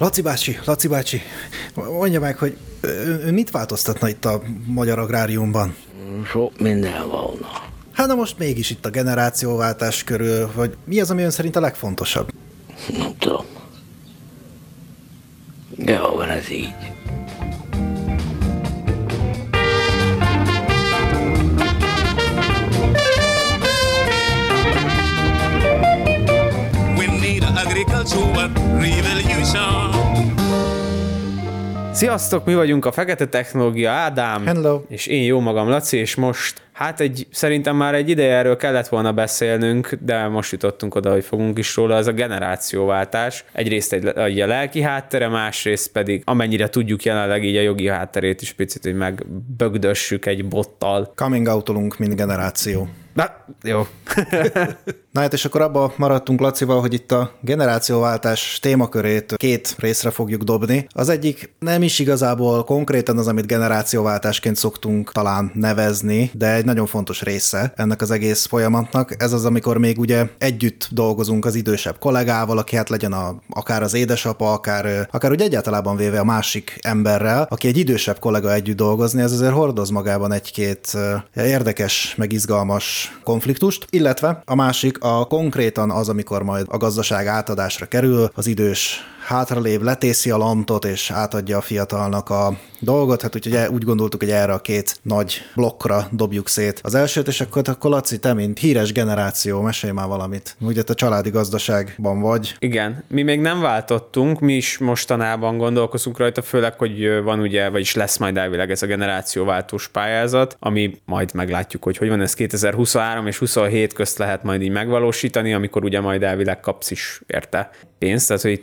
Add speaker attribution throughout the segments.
Speaker 1: Laci bácsi, Laci bácsi, mondja meg, hogy ön mit változtatna itt a magyar agráriumban?
Speaker 2: Sok minden volna.
Speaker 1: Hát na most mégis itt a generációváltás körül, vagy mi az, ami ön szerint a legfontosabb?
Speaker 2: Nem tudom. De ha van ez így.
Speaker 3: We need agricultural revolution.
Speaker 4: Sziasztok, mi vagyunk a Fekete Technológia Ádám,
Speaker 1: Hello.
Speaker 4: és én jó magam Laci, és most hát egy, szerintem már egy ideje erről kellett volna beszélnünk, de most jutottunk oda, hogy fogunk is róla, az a generációváltás. Egyrészt egy, egy a lelki háttere, másrészt pedig amennyire tudjuk jelenleg így a jogi hátterét is picit, hogy megbögdössük egy bottal.
Speaker 1: Coming outolunk, mint generáció.
Speaker 4: Na, jó.
Speaker 1: Na hát és akkor abba maradtunk Lacival, hogy itt a generációváltás témakörét két részre fogjuk dobni. Az egyik nem is igazából konkrétan az, amit generációváltásként szoktunk talán nevezni, de egy nagyon fontos része ennek az egész folyamatnak. Ez az, amikor még ugye együtt dolgozunk az idősebb kollégával, aki hát legyen a, akár az édesapa, akár, akár úgy egyáltalában véve a másik emberrel, aki egy idősebb kollega együtt dolgozni, ez azért hordoz magában egy-két eh, érdekes, meg izgalmas konfliktust, illetve a másik a konkrétan az, amikor majd a gazdaság átadásra kerül, az idős hátralév letészi a lantot, és átadja a fiatalnak a dolgot, hát úgyhogy úgy gondoltuk, hogy erre a két nagy blokkra dobjuk szét az elsőt, és akkor, akkor Laci, te, mint híres generáció, mesélj már valamit. Ugye te családi gazdaságban vagy.
Speaker 4: Igen, mi még nem váltottunk, mi is mostanában gondolkozunk rajta, főleg, hogy van ugye, vagyis lesz majd elvileg ez a generációváltós pályázat, ami majd meglátjuk, hogy hogy van ez 2023 és 27 közt lehet majd így megvalósítani, amikor ugye majd elvileg kapsz is érte pénzt, tehát hogy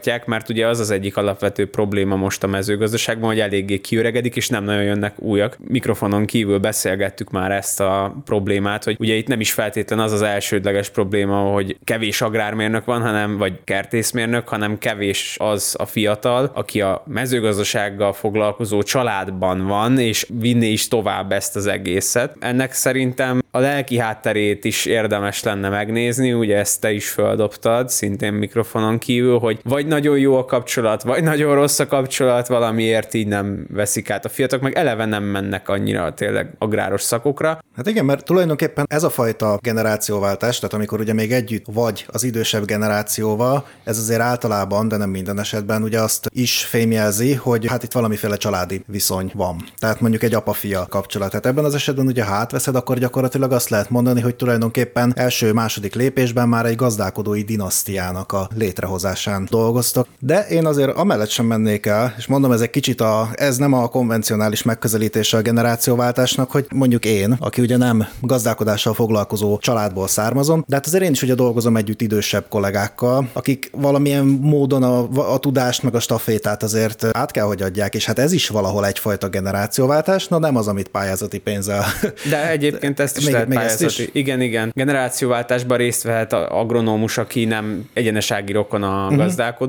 Speaker 4: támogatják, mert ugye az az egyik alapvető probléma most a mezőgazdaságban, hogy eléggé kiöregedik, és nem nagyon jönnek újak. Mikrofonon kívül beszélgettük már ezt a problémát, hogy ugye itt nem is feltétlen az az elsődleges probléma, hogy kevés agrármérnök van, hanem vagy kertészmérnök, hanem kevés az a fiatal, aki a mezőgazdasággal foglalkozó családban van, és vinné is tovább ezt az egészet. Ennek szerintem a lelki hátterét is érdemes lenne megnézni, ugye ezt te is földobtad, szintén mikrofonon kívül, hogy vagy nagyon jó a kapcsolat, vagy nagyon rossz a kapcsolat, valamiért így nem veszik át a fiatalok, meg eleve nem mennek annyira tényleg agráros szakokra.
Speaker 1: Hát igen, mert tulajdonképpen ez a fajta generációváltás, tehát amikor ugye még együtt vagy az idősebb generációval, ez azért általában, de nem minden esetben ugye azt is fémjelzi, hogy hát itt valamiféle családi viszony van. Tehát mondjuk egy apa-fia kapcsolat. Tehát ebben az esetben ugye ha átveszed, akkor gyakorlatilag azt lehet mondani, hogy tulajdonképpen első-második lépésben már egy gazdálkodói dinasztiának a létrehozásán dolgoztak. De én azért amellett sem mennék el, és mondom, ez egy kicsit a, ez nem a konvencionális megközelítése a generációváltásnak, hogy mondjuk én, aki ugye nem gazdálkodással foglalkozó családból származom, de hát azért én is ugye dolgozom együtt idősebb kollégákkal, akik valamilyen módon a, a tudást meg a stafétát azért át kell, hogy adják, és hát ez is valahol egyfajta generációváltás, na nem az, amit pályázati pénzzel.
Speaker 4: De egyébként ezt is
Speaker 1: Még-
Speaker 4: lehet
Speaker 1: még ezt is?
Speaker 4: Igen, igen. Generációváltásban részt vehet a agronómus, aki nem egyenesági rokon a
Speaker 1: Mhm.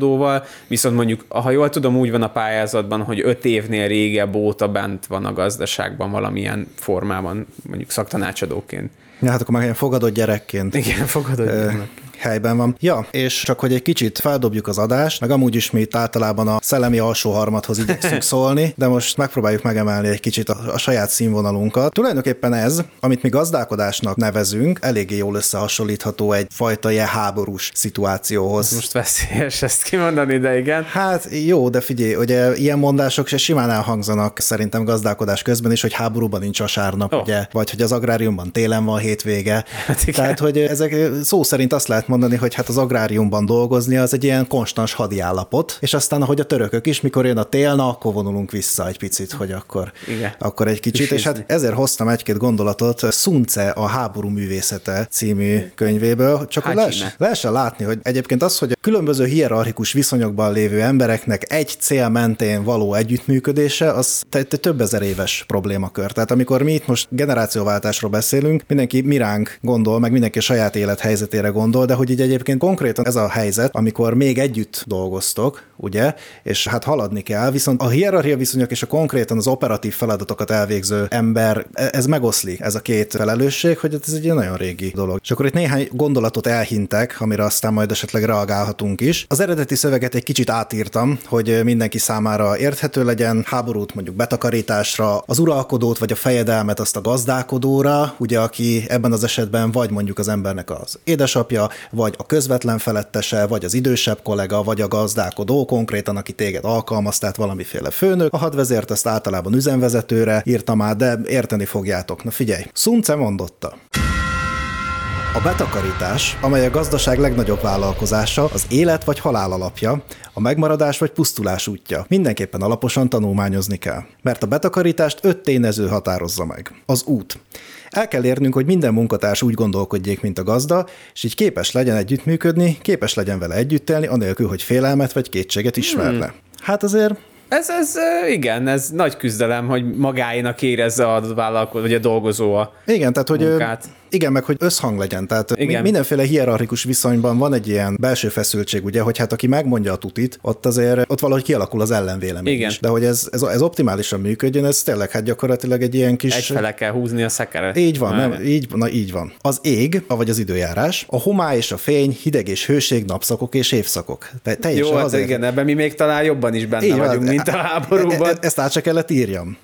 Speaker 4: Gazdálkodóval, viszont mondjuk, ha jól tudom, úgy van a pályázatban, hogy öt évnél régebb óta bent van a gazdaságban valamilyen formában, mondjuk szaktanácsadóként.
Speaker 1: Ja, hát akkor már ilyen fogadott gyerekként.
Speaker 4: Igen, fogadod.
Speaker 1: Ö, helyben van. Ja, és csak hogy egy kicsit feldobjuk az adást, meg amúgy is mi itt általában a szellemi alsó harmadhoz igyekszünk szólni, de most megpróbáljuk megemelni egy kicsit a, a saját színvonalunkat. Tulajdonképpen ez, amit mi gazdálkodásnak nevezünk, eléggé jól összehasonlítható egy fajta ilyen háborús szituációhoz.
Speaker 4: Most veszélyes ezt kimondani, de igen.
Speaker 1: Hát jó, de figyelj, ugye ilyen mondások se simán elhangzanak szerintem gazdálkodás közben is, hogy háborúban nincs vasárnap, oh. ugye, vagy hogy az agráriumban télen van hétvége.
Speaker 4: Hát igen.
Speaker 1: Tehát, hogy ezek szó szerint azt lehet mondani, hogy hát az agráriumban dolgozni az egy ilyen konstans hadiállapot, és aztán, ahogy a törökök is, mikor jön a tél, na, akkor vonulunk vissza egy picit, hogy akkor,
Speaker 4: Igen.
Speaker 1: akkor egy kicsit, és
Speaker 4: Üsézni.
Speaker 1: hát ezért hoztam egy-két gondolatot Sunce a háború művészete című könyvéből, csak hogy
Speaker 4: Hát
Speaker 1: lehessen,
Speaker 4: íme.
Speaker 1: lehessen látni, hogy egyébként az, hogy a különböző hierarchikus viszonyokban lévő embereknek egy cél mentén való együttműködése, az te több ezer éves problémakör. Tehát amikor mi itt most generációváltásról beszélünk, mindenki miránk gondol, meg mindenki a saját élethelyzetére gondol, de hogy így egyébként konkrétan ez a helyzet, amikor még együtt dolgoztok, ugye, és hát haladni kell, viszont a hierarchia viszonyok és a konkrétan az operatív feladatokat elvégző ember, e- ez megoszlik, ez a két felelősség, hogy ez egy nagyon régi dolog. És akkor itt néhány gondolatot elhintek, amire aztán majd esetleg reagálhatunk is. Az eredeti szöveget egy kicsit átírtam, hogy mindenki számára érthető legyen, háborút mondjuk betakarításra, az uralkodót vagy a fejedelmet azt a gazdálkodóra, ugye aki ebben az esetben vagy mondjuk az embernek az édesapja, vagy a közvetlen felettese, vagy az idősebb kollega, vagy a gazdálkodó konkrétan, aki téged alkalmaz, tehát valamiféle főnök. A hadvezért ezt általában üzemvezetőre írtam át, de érteni fogjátok. Na figyelj, Sunce mondotta. A betakarítás, amely a gazdaság legnagyobb vállalkozása, az élet vagy halál alapja, a megmaradás vagy pusztulás útja. Mindenképpen alaposan tanulmányozni kell. Mert a betakarítást öt tényező határozza meg. Az út. El kell érnünk, hogy minden munkatárs úgy gondolkodjék, mint a gazda, és így képes legyen együttműködni, képes legyen vele együtt élni, anélkül, hogy félelmet vagy kétséget ismerne. Hmm. Hát azért
Speaker 4: Ez, ez igen, ez nagy küzdelem, hogy magáénak érezze a vállalkozó, vagy a dolgozó a
Speaker 1: Igen, tehát hogy
Speaker 4: munkát.
Speaker 1: Igen, meg hogy összhang legyen. Tehát
Speaker 4: Igen.
Speaker 1: mindenféle hierarchikus viszonyban van egy ilyen belső feszültség, ugye, hogy hát aki megmondja a tutit, ott azért ott valahogy kialakul az ellenvélemény
Speaker 4: Igen.
Speaker 1: is. De hogy ez, ez, ez optimálisan működjön, ez tényleg hát gyakorlatilag egy ilyen kis...
Speaker 4: Egyfele kell húzni a szekeret.
Speaker 1: Így van,
Speaker 4: Már-
Speaker 1: nem, így, na így van. Az ég, vagy az időjárás, a homály és a fény, hideg és hőség, napszakok és évszakok. Te, teljesen
Speaker 4: Jó, hát
Speaker 1: azért-
Speaker 4: igen, ebben mi még talán jobban is benne
Speaker 1: Így van.
Speaker 4: vagyunk, mint a háborúban.
Speaker 1: E- e- Ezt át se kellett írjam.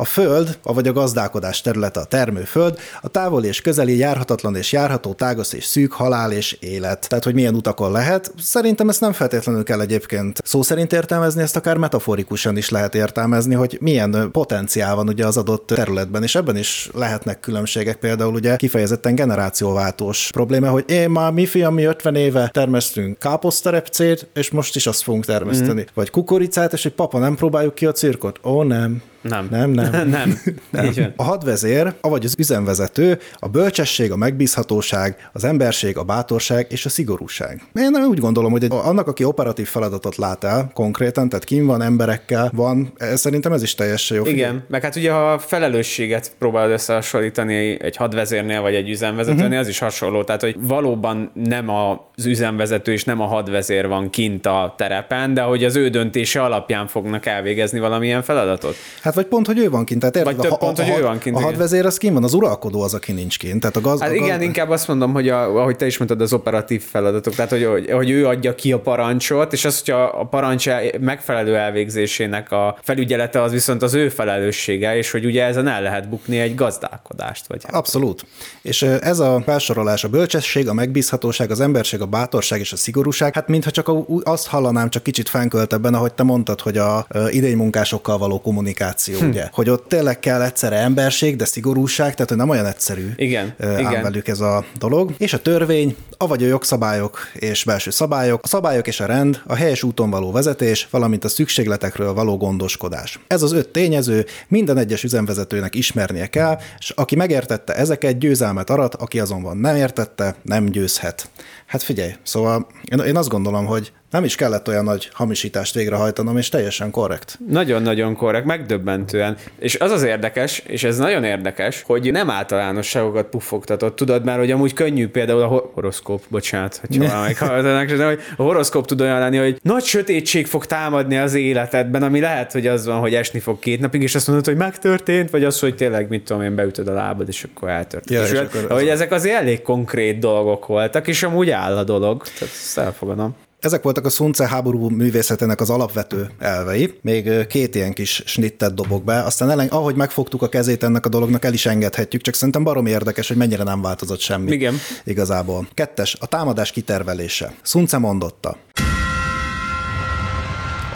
Speaker 1: A föld, vagy a gazdálkodás területe a termőföld, a távoli és közeli, járhatatlan és járható, tágas és szűk, halál és élet. Tehát, hogy milyen utakon lehet. Szerintem ezt nem feltétlenül kell egyébként szó szerint értelmezni, ezt akár metaforikusan is lehet értelmezni, hogy milyen potenciál van ugye az adott területben, és ebben is lehetnek különbségek. Például ugye kifejezetten generációváltós probléma, hogy én már mi fiam, mi 50 éve termesztünk káposztarepcét, és most is azt fogunk termeszteni. Mm. Vagy kukoricát, és hogy papa, nem próbáljuk ki a cirkot? Ó, nem.
Speaker 4: Nem.
Speaker 1: Nem, nem.
Speaker 4: nem. Van.
Speaker 1: A hadvezér, avagy az üzemvezető, a bölcsesség, a megbízhatóság, az emberség, a bátorság és a szigorúság. Én nem úgy gondolom, hogy annak, aki operatív feladatot lát el konkrétan, tehát kim van, emberekkel van, ez, szerintem ez is teljesen jó.
Speaker 4: Igen, meg hát ugye ha a felelősséget próbálod összehasonlítani egy hadvezérnél vagy egy üzemvezetőnél,
Speaker 1: Mhm.
Speaker 4: uh-huh. az is hasonló. Tehát, hogy valóban nem az üzemvezető és nem a hadvezér van kint a terepen, de hogy az ő döntése alapján fognak elvégezni valamilyen feladatot.
Speaker 1: Hát vagy pont, hogy ő van kint. Tehát érted,
Speaker 4: Vagy több
Speaker 1: a,
Speaker 4: pont,
Speaker 1: a,
Speaker 4: hogy
Speaker 1: a,
Speaker 4: ő van kint,
Speaker 1: A
Speaker 4: igen.
Speaker 1: hadvezér az kint van, az uralkodó az, aki nincs kint. Tehát a gaz,
Speaker 4: Hát
Speaker 1: a
Speaker 4: igen,
Speaker 1: gaz...
Speaker 4: inkább azt mondom, hogy a, ahogy te is mondtad, az operatív feladatok, tehát hogy, hogy, hogy ő adja ki a parancsot, és az, hogyha a parancs el- megfelelő elvégzésének a felügyelete, az viszont az ő felelőssége, és hogy ugye ezen el lehet bukni egy gazdálkodást. Vagy hát.
Speaker 1: Abszolút. És ez a felsorolás, a bölcsesség, a megbízhatóság, az emberség, a bátorság és a szigorúság, hát mintha csak a, azt hallanám, csak kicsit fánköltebben, ahogy te mondtad, hogy a idénymunkásokkal való kommunikáció, hm. ugye? Hogy ott tényleg kell egyszerre emberség, de szigorúság, tehát hogy nem olyan egyszerű
Speaker 4: Igen,
Speaker 1: ám
Speaker 4: igen.
Speaker 1: velük ez a dolog. És a törvény, avagy a jogszabályok és belső szabályok, a szabályok és a rend, a helyes úton való vezetés, valamint a szükségletekről való gondoskodás. Ez az öt tényező minden egyes üzemvezetőnek ismernie kell, és aki megértette ezeket, győzelmet arat, aki azonban nem értette, nem győzhet. Hát figyelj, szóval én, én azt gondolom, hogy nem is kellett olyan nagy hamisítást végrehajtanom, és teljesen korrekt.
Speaker 4: Nagyon-nagyon korrekt, megdöbbentően. És az az érdekes, és ez nagyon érdekes, hogy nem általánosságokat puffogtatott, tudod már, hogy amúgy könnyű például a ho- horoszkóp, bocsánat, hogy valamelyik hallgatónak, de hogy a horoszkóp tud olyan lenni, hogy nagy sötétség fog támadni az életedben, ami lehet, hogy az van, hogy esni fog két napig, és azt mondod, hogy megtörtént, vagy az, hogy tényleg, mit tudom én, beütöd a lábad, és akkor eltört.
Speaker 1: Ja,
Speaker 4: és
Speaker 1: és akkor az-
Speaker 4: hogy ezek azért elég konkrét dolgok voltak, és amúgy áll a dolog. Tehát ezt elfogadom.
Speaker 1: Ezek voltak a Sunce háború művészetének az alapvető elvei. Még két ilyen kis snittet dobok be, aztán ellen, ahogy megfogtuk a kezét ennek a dolognak, el is engedhetjük, csak szerintem barom érdekes, hogy mennyire nem változott semmi.
Speaker 4: Igen.
Speaker 1: Igazából. Kettes, a támadás kitervelése. Sunce mondotta.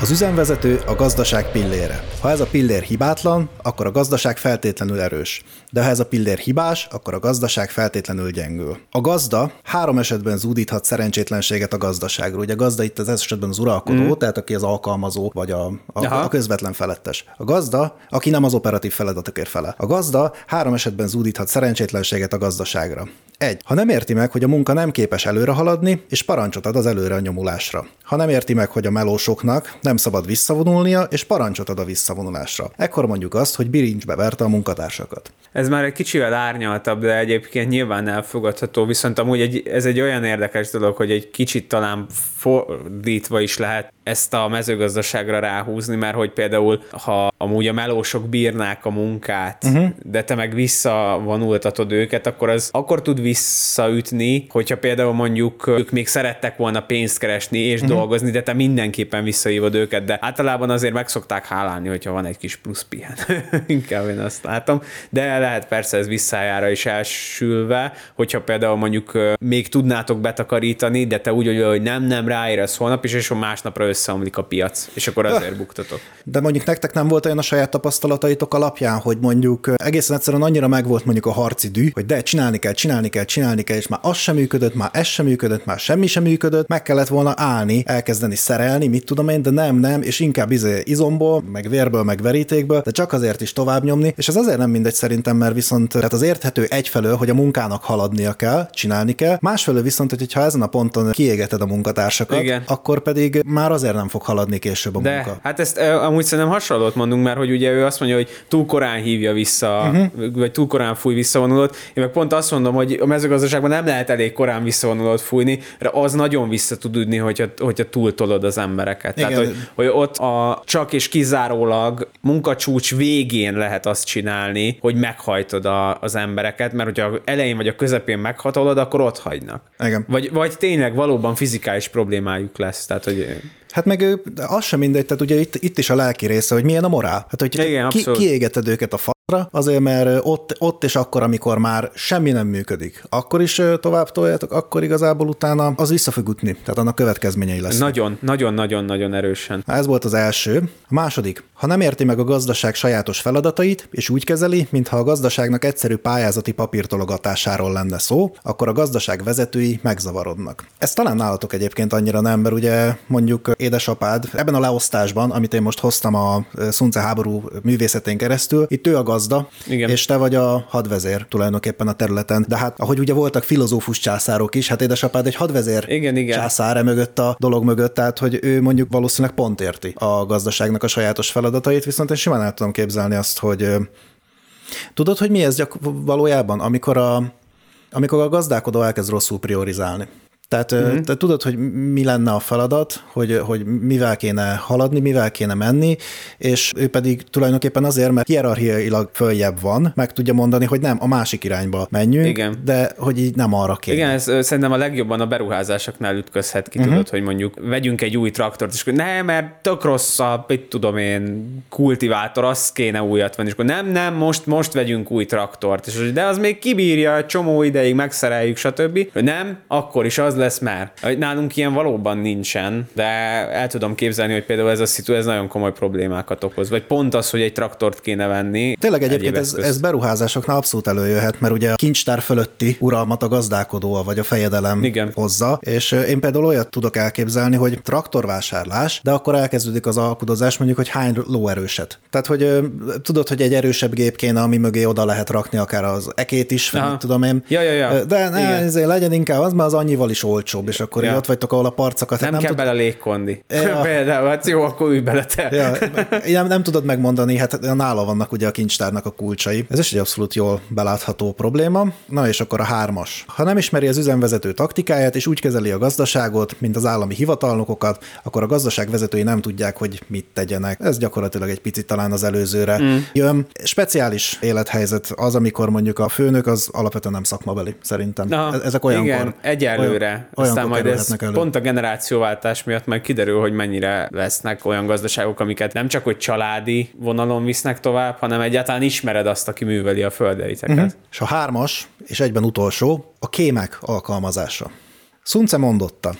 Speaker 1: Az üzemvezető a gazdaság pillére. Ha ez a pillér hibátlan, akkor a gazdaság feltétlenül erős. De ha ez a pillér hibás, akkor a gazdaság feltétlenül gyengül. A gazda három esetben zúdíthat szerencsétlenséget a gazdaságról. Ugye a gazda itt az esetben az uralkodó, mm. tehát aki az alkalmazó, vagy a, a,
Speaker 4: Aha.
Speaker 1: a közvetlen felettes. A gazda, aki nem az operatív feladatokért fele. A gazda három esetben zúdíthat szerencsétlenséget a gazdaságra. Egy. Ha nem érti meg, hogy a munka nem képes előre haladni, és parancsot ad az előre a nyomulásra. Ha nem érti meg, hogy a melósoknak nem szabad visszavonulnia, és parancsot ad a visszavonulásra. Ekkor mondjuk azt, hogy birincsbe verte a munkatársakat.
Speaker 4: Ez már egy kicsivel árnyaltabb, de egyébként nyilván elfogadható, viszont amúgy egy, ez egy olyan érdekes dolog, hogy egy kicsit talán fordítva is lehet ezt a mezőgazdaságra ráhúzni, mert hogy például, ha amúgy a melósok bírnák a munkát, uh-huh. de te meg visszavonultatod őket, akkor az akkor tud visszaütni, hogyha például mondjuk ők még szerettek volna pénzt keresni és uh-huh. dolgozni, de te mindenképpen visszahívod őket, de általában azért meg szokták hálálni, hogyha van egy kis plusz pihen. Inkább én azt látom. De lehet persze ez visszájára is elsülve, hogyha például mondjuk még tudnátok betakarítani, de te úgy, hogy nem, nem ráérez holnap is, és másnapra összeomlik a piac, és akkor azért buktatok.
Speaker 1: De mondjuk nektek nem volt olyan a saját tapasztalataitok alapján, hogy mondjuk egészen egyszerűen annyira megvolt mondjuk a harci dű, hogy de csinálni kell, csinálni kell, csinálni kell, és már az sem működött, már ez sem működött, már semmi sem működött, meg kellett volna állni, elkezdeni szerelni, mit tudom én, de nem, nem, és inkább izé izomból, meg vérből, meg verítékből, de csak azért is tovább nyomni, és ez azért nem mindegy szerintem, mert viszont tehát az érthető egyfelől, hogy a munkának haladnia kell, csinálni kell, másfelől viszont, hogy ha ezen a ponton kiégeted a munkatársakat, Igen. akkor pedig már azért nem fog haladni később a
Speaker 4: de,
Speaker 1: munka.
Speaker 4: Hát ezt amúgy szerintem hasonlót mondunk, mert hogy ugye ő azt mondja, hogy túl korán hívja vissza, uh-huh. vagy túl korán fúj visszavonulót. Én meg pont azt mondom, hogy a mezőgazdaságban nem lehet elég korán visszavonulót fújni, de az nagyon vissza tud üdni, hogyha, hogyha túltolod az embereket. Igen. Tehát, hogy, hogy ott a csak és kizárólag munkacsúcs végén lehet azt csinálni, hogy meghajtod a, az embereket, mert hogyha elején vagy a közepén meghatolod, akkor ott hagynak.
Speaker 1: Igen.
Speaker 4: Vagy, vagy tényleg valóban fizikális problémájuk lesz. Tehát, hogy
Speaker 1: Hát meg az sem mindegy, tehát ugye itt, itt is a lelki része, hogy milyen a morál. Hát, hogy Igen, ki, kiégeted őket a faszra, azért, mert ott, ott és akkor, amikor már semmi nem működik, akkor is tovább toljátok, akkor igazából utána az vissza fog utni, tehát annak következményei lesz.
Speaker 4: Nagyon, nagyon, nagyon, nagyon erősen.
Speaker 1: Ez volt az első. A második, ha nem érti meg a gazdaság sajátos feladatait, és úgy kezeli, mintha a gazdaságnak egyszerű pályázati papírtologatásáról lenne szó, akkor a gazdaság vezetői megzavarodnak. Ez talán nálatok egyébként annyira nem, mert ugye mondjuk édesapád ebben a leosztásban, amit én most hoztam a Szunce háború művészetén keresztül, itt ő a gazda, Igen. és te vagy a hadvezér tulajdonképpen a területen. De hát, ahogy ugye voltak filozófus császárok is, hát édesapád egy hadvezér
Speaker 4: igen, igen.
Speaker 1: császár mögött a dolog mögött, tehát hogy ő mondjuk valószínűleg pont érti a gazdaságnak a sajátos feladatait, viszont én simán el tudom képzelni azt, hogy tudod, hogy mi ez gyak valójában, amikor a amikor a gazdálkodó elkezd rosszul priorizálni. Tehát mm-hmm. te tudod, hogy mi lenne a feladat, hogy, hogy mivel kéne haladni, mivel kéne menni, és ő pedig tulajdonképpen azért, mert hierarchiailag följebb van, meg tudja mondani, hogy nem, a másik irányba menjünk, Igen. de hogy így nem arra kéne.
Speaker 4: Igen, ez szerintem a legjobban a beruházásoknál ütközhet ki, uh-huh. tudod, hogy mondjuk vegyünk egy új traktort, és akkor nem, mert tök rossz a, mit tudom én, kultivátor, azt kéne újat venni, és akkor nem, nem, most, most vegyünk új traktort, és de az még kibírja csomó ideig, megszereljük, stb. Nem, akkor is az lesz már. Nálunk ilyen valóban nincsen, de el tudom képzelni, hogy például ez a szitu, ez nagyon komoly problémákat okoz. Vagy pont az, hogy egy traktort kéne venni.
Speaker 1: Tényleg egyébként ez, ez beruházásoknál abszolút előjöhet, mert ugye a kincstár fölötti uralmat a gazdálkodó vagy a fejedelem Igen. hozza, és én például olyat tudok elképzelni, hogy traktorvásárlás, de akkor elkezdődik az alkudozás mondjuk, hogy hány lóerőset. Tehát, hogy tudod, hogy egy erősebb gép kéne, ami mögé oda lehet rakni akár az ekét is, vagy tudom én.
Speaker 4: Ja, ja, ja.
Speaker 1: De ne, legyen inkább az, mert az annyival is olcsóbb, és akkor ja. ott vagytok, ahol a parcokat...
Speaker 4: Nem, nem kell tud... bele légkondi. Ja. Például, hát jó, akkor ülj bele te.
Speaker 1: Ja. Nem, nem tudod megmondani, hát nála vannak ugye a kincstárnak a kulcsai. Ez is egy abszolút jól belátható probléma. Na és akkor a hármas. Ha nem ismeri az üzemvezető taktikáját, és úgy kezeli a gazdaságot, mint az állami hivatalnokokat, akkor a gazdaság vezetői nem tudják, hogy mit tegyenek. Ez gyakorlatilag egy picit talán az előzőre mm. jön. Speciális élethelyzet az, amikor mondjuk a főnök az alapvetően nem szakmabeli, szerintem. Na, Ezek olyankor. Igen,
Speaker 4: egyelőre. Olyan, Aztán majd ez elő. pont a generációváltás miatt meg kiderül, hogy mennyire lesznek olyan gazdaságok, amiket nem csak hogy családi vonalon visznek tovább, hanem egyáltalán ismered azt, aki műveli a földeiteket. Uh-huh.
Speaker 1: És a hármas, és egyben utolsó, a kémek alkalmazása. Szunce mondotta,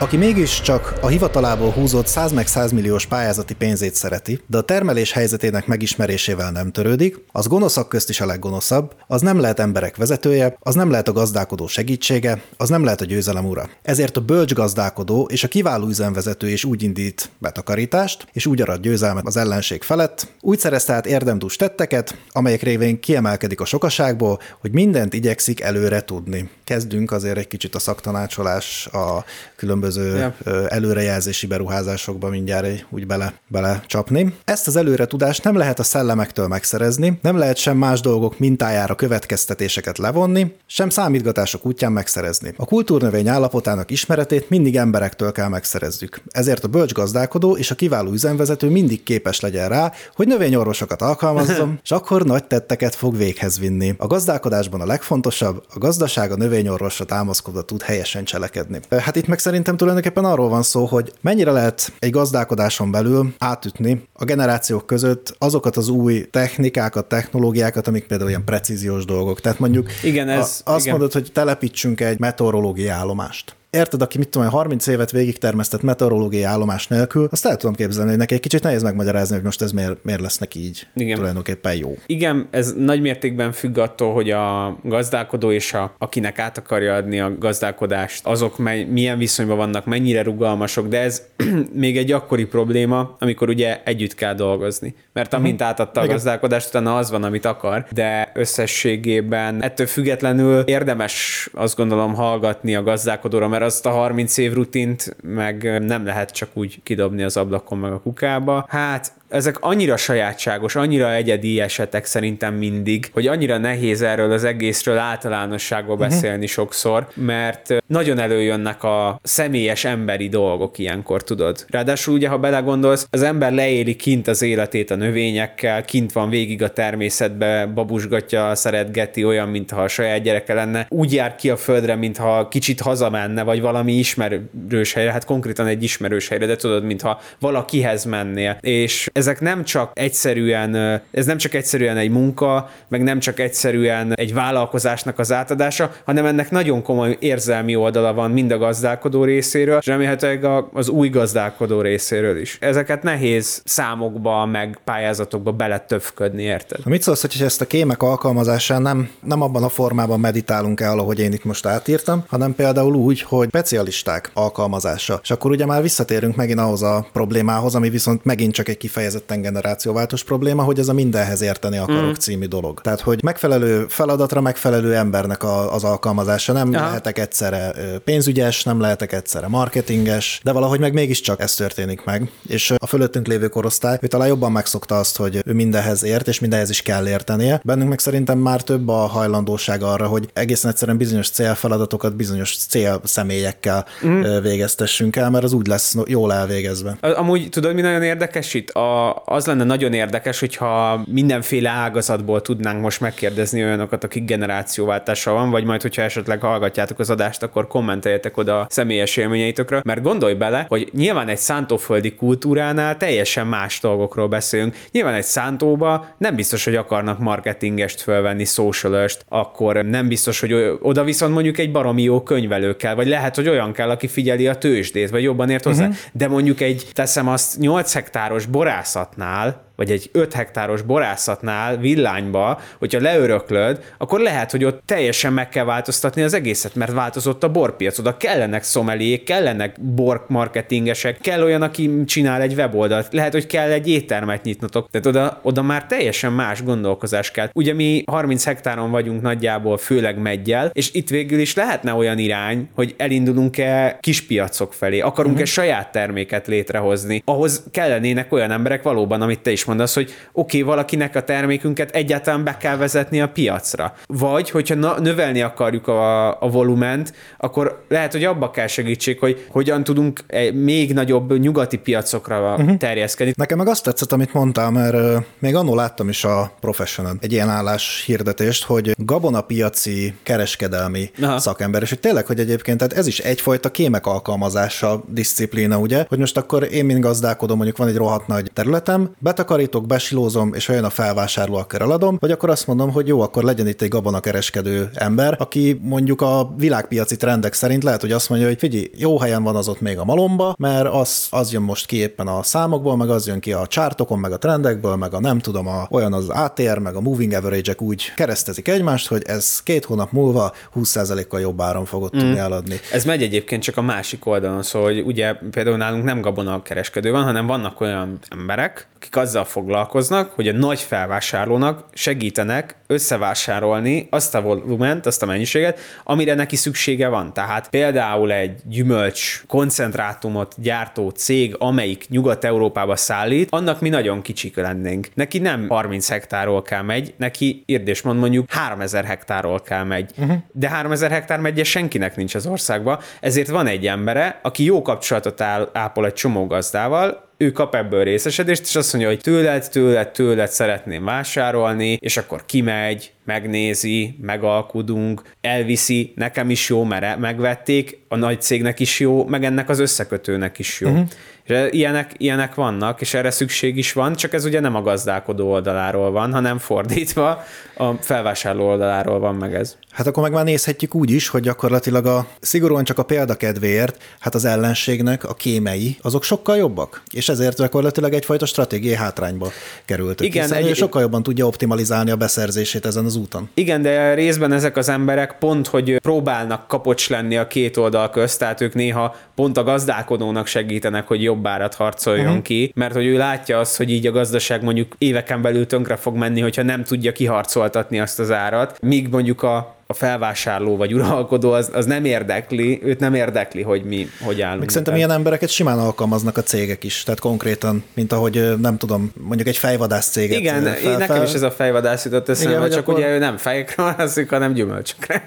Speaker 1: aki mégiscsak a hivatalából húzott 100 meg 100 milliós pályázati pénzét szereti, de a termelés helyzetének megismerésével nem törődik, az gonoszak közt is a leggonoszabb, az nem lehet emberek vezetője, az nem lehet a gazdálkodó segítsége, az nem lehet a győzelem ura. Ezért a bölcs gazdálkodó és a kiváló üzemvezető is úgy indít betakarítást, és úgy arad győzelmet az ellenség felett, úgy szerez tehát érdemdús tetteket, amelyek révén kiemelkedik a sokaságból, hogy mindent igyekszik előre tudni. Kezdünk azért egy kicsit a szaktanácsolás a különböző különböző
Speaker 4: Ja.
Speaker 1: előrejelzési beruházásokba mindjárt úgy bele, bele csapni. Ezt az előre tudást nem lehet a szellemektől megszerezni, nem lehet sem más dolgok mintájára következtetéseket levonni, sem számítgatások útján megszerezni. A kultúrnövény állapotának ismeretét mindig emberektől kell megszerezzük. Ezért a bölcs gazdálkodó és a kiváló üzemvezető mindig képes legyen rá, hogy növényorvosokat alkalmazzon, és akkor nagy tetteket fog véghez vinni. A gazdálkodásban a legfontosabb, a gazdaság a növényorvosra támaszkodva tud helyesen cselekedni. Hát itt meg szerintem tulajdonképpen arról van szó, hogy mennyire lehet egy gazdálkodáson belül átütni a generációk között azokat az új technikákat, technológiákat, amik például ilyen precíziós dolgok. Tehát mondjuk
Speaker 4: Igen, ez-
Speaker 1: a, azt
Speaker 4: igen.
Speaker 1: mondod, hogy telepítsünk egy meteorológiai állomást. Érted, aki mit tudom, én, 30 évet végig termesztett meteorológiai állomás nélkül, azt el tudom képzelni, hogy neki egy kicsit nehéz megmagyarázni, hogy most ez miért, miért lesz neki így
Speaker 4: Igen.
Speaker 1: tulajdonképpen jó.
Speaker 4: Igen, ez nagy mértékben függ attól, hogy a gazdálkodó és a, akinek át akarja adni a gazdálkodást, azok mely, milyen viszonyban vannak, mennyire rugalmasok, de ez még egy akkori probléma, amikor ugye együtt kell dolgozni. Mert amint átadta a
Speaker 1: Igen.
Speaker 4: gazdálkodást, utána az van, amit akar, de összességében ettől függetlenül érdemes azt gondolom hallgatni a gazdálkodóra, mert azt a 30 év rutint meg nem lehet csak úgy kidobni az ablakon meg a kukába. Hát ezek annyira sajátságos, annyira egyedi esetek szerintem mindig, hogy annyira nehéz erről az egészről általánosságban
Speaker 1: Mhm.
Speaker 4: beszélni sokszor, mert nagyon előjönnek a személyes emberi dolgok ilyenkor, tudod. Ráadásul ugye, ha belegondolsz, az ember leéli kint az életét a növényekkel, kint van végig a természetbe, babusgatja, szeretgeti, olyan, mintha a saját gyereke lenne. Úgy jár ki a földre, mintha kicsit hazamenne, vagy valami ismerős helyre, hát konkrétan egy ismerős helyre, de tudod, mintha valakihez mennél. És ezek nem csak egyszerűen, ez nem csak egyszerűen egy munka, meg nem csak egyszerűen egy vállalkozásnak az átadása, hanem ennek nagyon komoly érzelmi oldala van mind a gazdálkodó részéről, és remélhetőleg az új gazdálkodó részéről is. Ezeket nehéz számokba, meg pályázatokba beletöfködni, érted?
Speaker 1: Mit szólsz, hogy ezt a kémek alkalmazásán nem, nem abban a formában meditálunk el, ahogy én itt most átírtam, hanem például úgy, hogy specialisták alkalmazása. És akkor ugye már visszatérünk megint ahhoz a problémához, ami viszont megint csak egy kifejezetten generációváltós probléma, hogy ez a mindenhez érteni akarok mm. című dolog. Tehát, hogy megfelelő feladatra megfelelő embernek a, az alkalmazása. Nem
Speaker 4: Aha.
Speaker 1: lehetek egyszerre pénzügyes, nem lehetek egyszerre marketinges, de valahogy meg mégiscsak ez történik meg. És a fölöttünk lévő korosztály, ő talán jobban megszokta azt, hogy ő mindenhez ért, és mindenhez is kell értenie. Bennünk meg szerintem már több a hajlandóság arra, hogy egészen egyszerűen bizonyos célfeladatokat bizonyos cél személyekkel mm. végeztessünk el, mert az úgy lesz jól elvégezve.
Speaker 4: Amúgy tudod, mi nagyon érdekes itt? A, az lenne nagyon érdekes, hogyha mindenféle ágazatból tudnánk most megkérdezni olyanokat, akik generációváltással van, vagy majd, hogyha esetleg hallgatjátok az adást, akkor kommenteljetek oda a személyes élményeitökről, mert gondolj bele, hogy nyilván egy szántóföldi kultúránál teljesen más dolgokról beszélünk. Nyilván egy szántóba nem biztos, hogy akarnak marketingest fölvenni, socialist, akkor nem biztos, hogy oda viszont mondjuk egy baromi jó könyvelő kell, vagy lehet, hogy olyan kell, aki figyeli a tőzsdét, vagy jobban ért hozzá. Uh-huh. De mondjuk egy, teszem azt, 8 hektáros borászatnál, vagy egy 5 hektáros borászatnál villányba, hogyha leöröklöd, akkor lehet, hogy ott teljesen meg kell változtatni az egészet, mert változott a borpiac, oda kellenek szomeliék, kellenek bormarketingesek, kell olyan, aki csinál egy weboldalt, lehet, hogy kell egy éttermet nyitnotok, tehát oda, oda már teljesen más gondolkozás kell. Ugye mi 30 hektáron vagyunk nagyjából, főleg meggyel, és itt végül is lehetne olyan irány, hogy elindulunk-e kispiacok felé, akarunk-e uh-huh. saját terméket létrehozni, ahhoz kellenének olyan emberek valóban, amit te is mondasz, hogy oké, okay, valakinek a termékünket egyáltalán be kell vezetni a piacra. Vagy, hogyha na- növelni akarjuk a, a volument, akkor lehet, hogy abba kell segítség, hogy hogyan tudunk még nagyobb nyugati piacokra uh-huh. terjeszkedni.
Speaker 1: Nekem meg azt tetszett, amit mondtál, mert még annól láttam is a Professionon egy ilyen állás hirdetést, hogy gabonapiaci kereskedelmi
Speaker 4: Aha.
Speaker 1: Szakember, és hogy tényleg, hogy egyébként tehát ez is egyfajta kémek alkalmazása diszciplína, ugye, hogy most akkor én, mint gazdálkodom, mondjuk van egy rohadt nagy területem, betakarítok, besilózom, és olyan a felvásárló, akkor eladom, vagy akkor azt mondom, hogy jó, akkor legyen itt egy gabonakereskedő ember, aki mondjuk a világpiaci trendek szerint lehet, hogy azt mondja, hogy figyelj, jó helyen van az ott még a malomba, mert az, az jön most ki éppen a számokból, meg az jön ki a csártokon, meg a trendekből, meg a nem tudom, a, olyan az ATR, meg a moving average-ek úgy keresztezik egymást, hogy ez két hónap múlva 20%-kal jobb áron fogod tudni eladni.
Speaker 4: Ez megy egyébként csak a másik oldalon, szóval hogy ugye például nálunk nem gabona kereskedő van, hanem vannak olyan emberek, akik azzal foglalkoznak, hogy a nagy felvásárlónak segítenek összevásárolni azt a volument, azt a mennyiséget, amire neki szüksége van. Tehát például egy gyümölcs koncentrátumot gyártó cég, amelyik Nyugat-Európába szállít, annak mi nagyon kicsik lennénk. Neki nem 30 hektárról kell megy, neki érdés mond mondjuk 3000 hektárról kell megy. Uh-huh. De 3000 hektár megye senkinek nincs az országban, ezért van egy embere, aki jó kapcsolatot áll, ápol egy csomó gazdával, ő kap ebből részesedést, és azt mondja, hogy tőled, tőled, tőled szeretném vásárolni, és akkor kimegy, megnézi, megalkudunk, elviszi, nekem is jó, mert megvették, a nagy cégnek is jó, meg ennek az összekötőnek is jó. Uh-huh. Ilyenek, ilyenek vannak, és erre szükség is van, csak ez ugye nem a gazdálkodó oldaláról van, hanem fordítva a felvásárló oldaláról van meg ez.
Speaker 1: Hát akkor meg már nézhetjük úgy is, hogy gyakorlatilag a szigorúan csak a példakedvéért, hát az ellenségnek a kémei, azok sokkal jobbak, és ezért gyakorlatilag egyfajta stratégiai hátrányba kerültek. Igen, egy... sokkal jobban tudja optimalizálni a beszerzését ezen az úton.
Speaker 4: Igen, de részben ezek az emberek pont, hogy próbálnak kapocs lenni a két oldal közt, tehát ők néha pont a gazdálkodónak segítenek, hogy jobb árat harcoljon uh-huh. ki, mert hogy ő látja azt, hogy így a gazdaság mondjuk éveken belül tönkre fog menni, hogyha nem tudja kiharcoltatni azt az árat, míg mondjuk a a felvásárló vagy uralkodó az, az nem érdekli, őt nem érdekli, hogy mi hogy állunk. Meg
Speaker 1: szerintem ilyen embereket simán alkalmaznak a cégek is, tehát konkrétan, mint ahogy nem tudom, mondjuk egy fejvadász céget.
Speaker 4: Igen, fel, én nekem fel... is ez a fejvadász jutott eszembe, Igen, csak akkor... ugye ő nem fejekre haszik, hanem gyümölcsökre.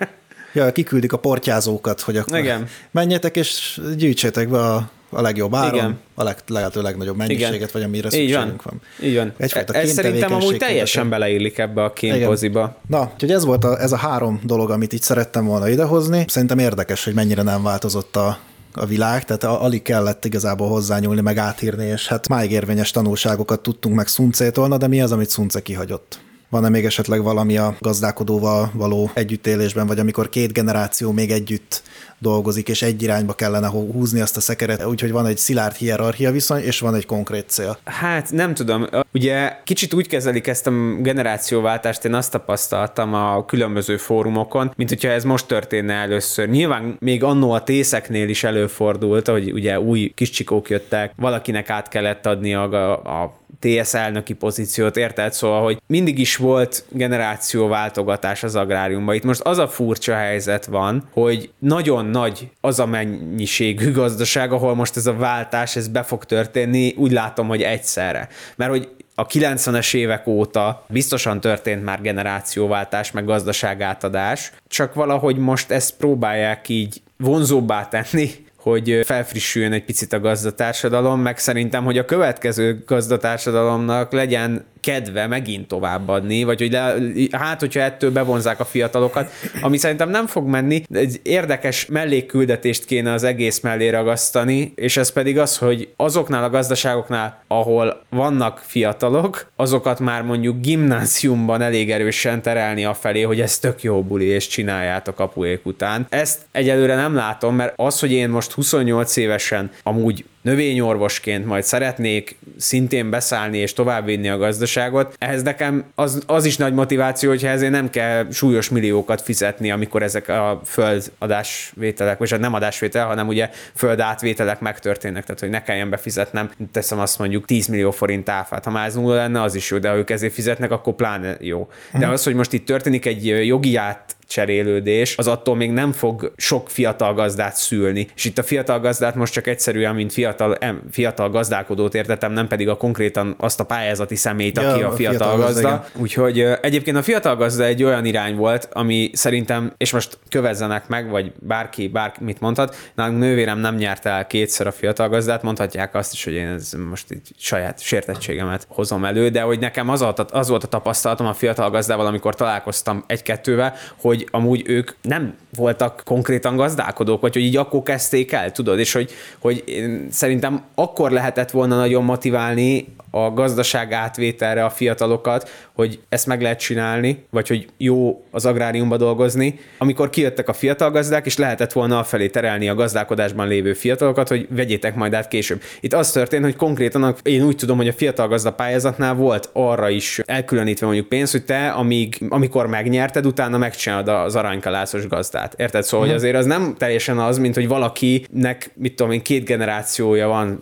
Speaker 1: Ja, kiküldik a portyázókat, hogy akkor Igen. menjetek és gyűjtsétek be a a legjobb áron, Igen. a leg, lehető legnagyobb mennyiséget, Igen. vagy amire Így szükségünk van.
Speaker 4: van. Így van. Egyfajta ez szerintem amúgy teljesen beleillik ebbe a kémpoziba.
Speaker 1: Na, úgyhogy ez volt a, ez a három dolog, amit itt szerettem volna idehozni. Szerintem érdekes, hogy mennyire nem változott a, a világ, tehát alig kellett igazából hozzányúlni, meg átírni, és hát máig érvényes tanulságokat tudtunk meg Szuncétól, de mi az, amit Szunce kihagyott? Van-e még esetleg valami a gazdálkodóval való együttélésben, vagy amikor két generáció még együtt dolgozik, és egy irányba kellene húzni azt a szekeret, úgyhogy van egy szilárd hierarchia viszony, és van egy konkrét cél.
Speaker 4: Hát nem tudom, ugye kicsit úgy kezelik ezt a generációváltást, én azt tapasztaltam a különböző fórumokon, mint hogyha ez most történne először. Nyilván még annó a tészeknél is előfordult, hogy ugye új kis csikók jöttek, valakinek át kellett adni a, a TS elnöki pozíciót, érted? Szóval, hogy mindig is volt generációváltogatás az agráriumban. Itt most az a furcsa helyzet van, hogy nagyon nagy az a mennyiségű gazdaság, ahol most ez a váltás, ez be fog történni, úgy látom, hogy egyszerre. Mert hogy a 90-es évek óta biztosan történt már generációváltás, meg gazdaságátadás, csak valahogy most ezt próbálják így vonzóbbá tenni, hogy felfrissüljön egy picit a gazdatársadalom, meg szerintem, hogy a következő gazdatársadalomnak legyen kedve megint továbbadni, vagy hogy le, hát, hogyha ettől bevonzák a fiatalokat, ami szerintem nem fog menni, egy érdekes mellékküldetést kéne az egész mellé ragasztani, és ez pedig az, hogy azoknál a gazdaságoknál, ahol vannak fiatalok, azokat már mondjuk gimnáziumban elég erősen terelni a felé, hogy ez tök jó buli, és csináljátok kapuék után. Ezt egyelőre nem látom, mert az, hogy én most 28 évesen amúgy növényorvosként majd szeretnék szintén beszállni és továbbvinni a gazdaságot, ehhez nekem az, az is nagy motiváció, hogyha ezért nem kell súlyos milliókat fizetni, amikor ezek a földadásvételek, vagy nem adásvétel, hanem ugye földátvételek megtörténnek, tehát hogy ne kelljen befizetnem, teszem azt mondjuk 10 millió forint áfát. Ha már ez nulla lenne, az is jó, de ha ők ezért fizetnek, akkor pláne jó. De mhm. az, hogy most itt történik egy jogi át cserélődés, az attól még nem fog sok fiatal gazdát szülni. És itt a fiatal gazdát most csak egyszerűen, mint fiatal, em, fiatal gazdálkodót értetem, nem pedig a konkrétan azt a pályázati szemét, aki ja, a fiatal, fiatal gazda. gazda. Úgyhogy egyébként a fiatal gazda egy olyan irány volt, ami szerintem, és most kövezzenek meg, vagy bárki, bármit mondhat, nálunk nővérem nem nyert el kétszer a fiatal gazdát, mondhatják azt is, hogy én ez most így saját sértettségemet hozom elő, de hogy nekem az az volt a tapasztalatom a fiatal gazdával, amikor találkoztam egy-kettővel, hogy amúgy ők nem voltak konkrétan gazdálkodók, vagy hogy így akkor kezdték el, tudod, és hogy, hogy szerintem akkor lehetett volna nagyon motiválni a gazdaság átvételre a fiatalokat, hogy ezt meg lehet csinálni, vagy hogy jó az agráriumba dolgozni, amikor kijöttek a fiatal gazdák, és lehetett volna a felé terelni a gazdálkodásban lévő fiatalokat, hogy vegyétek majd át később. Itt az történt, hogy konkrétan én úgy tudom, hogy a fiatal gazda pályázatnál volt arra is elkülönítve mondjuk pénz, hogy te, amíg, amikor megnyerted, utána megcsinálod az aranykalászos gazdát. Érted? Szóval, hogy azért az nem teljesen az, mint hogy valakinek, mit tudom én, két generációja van,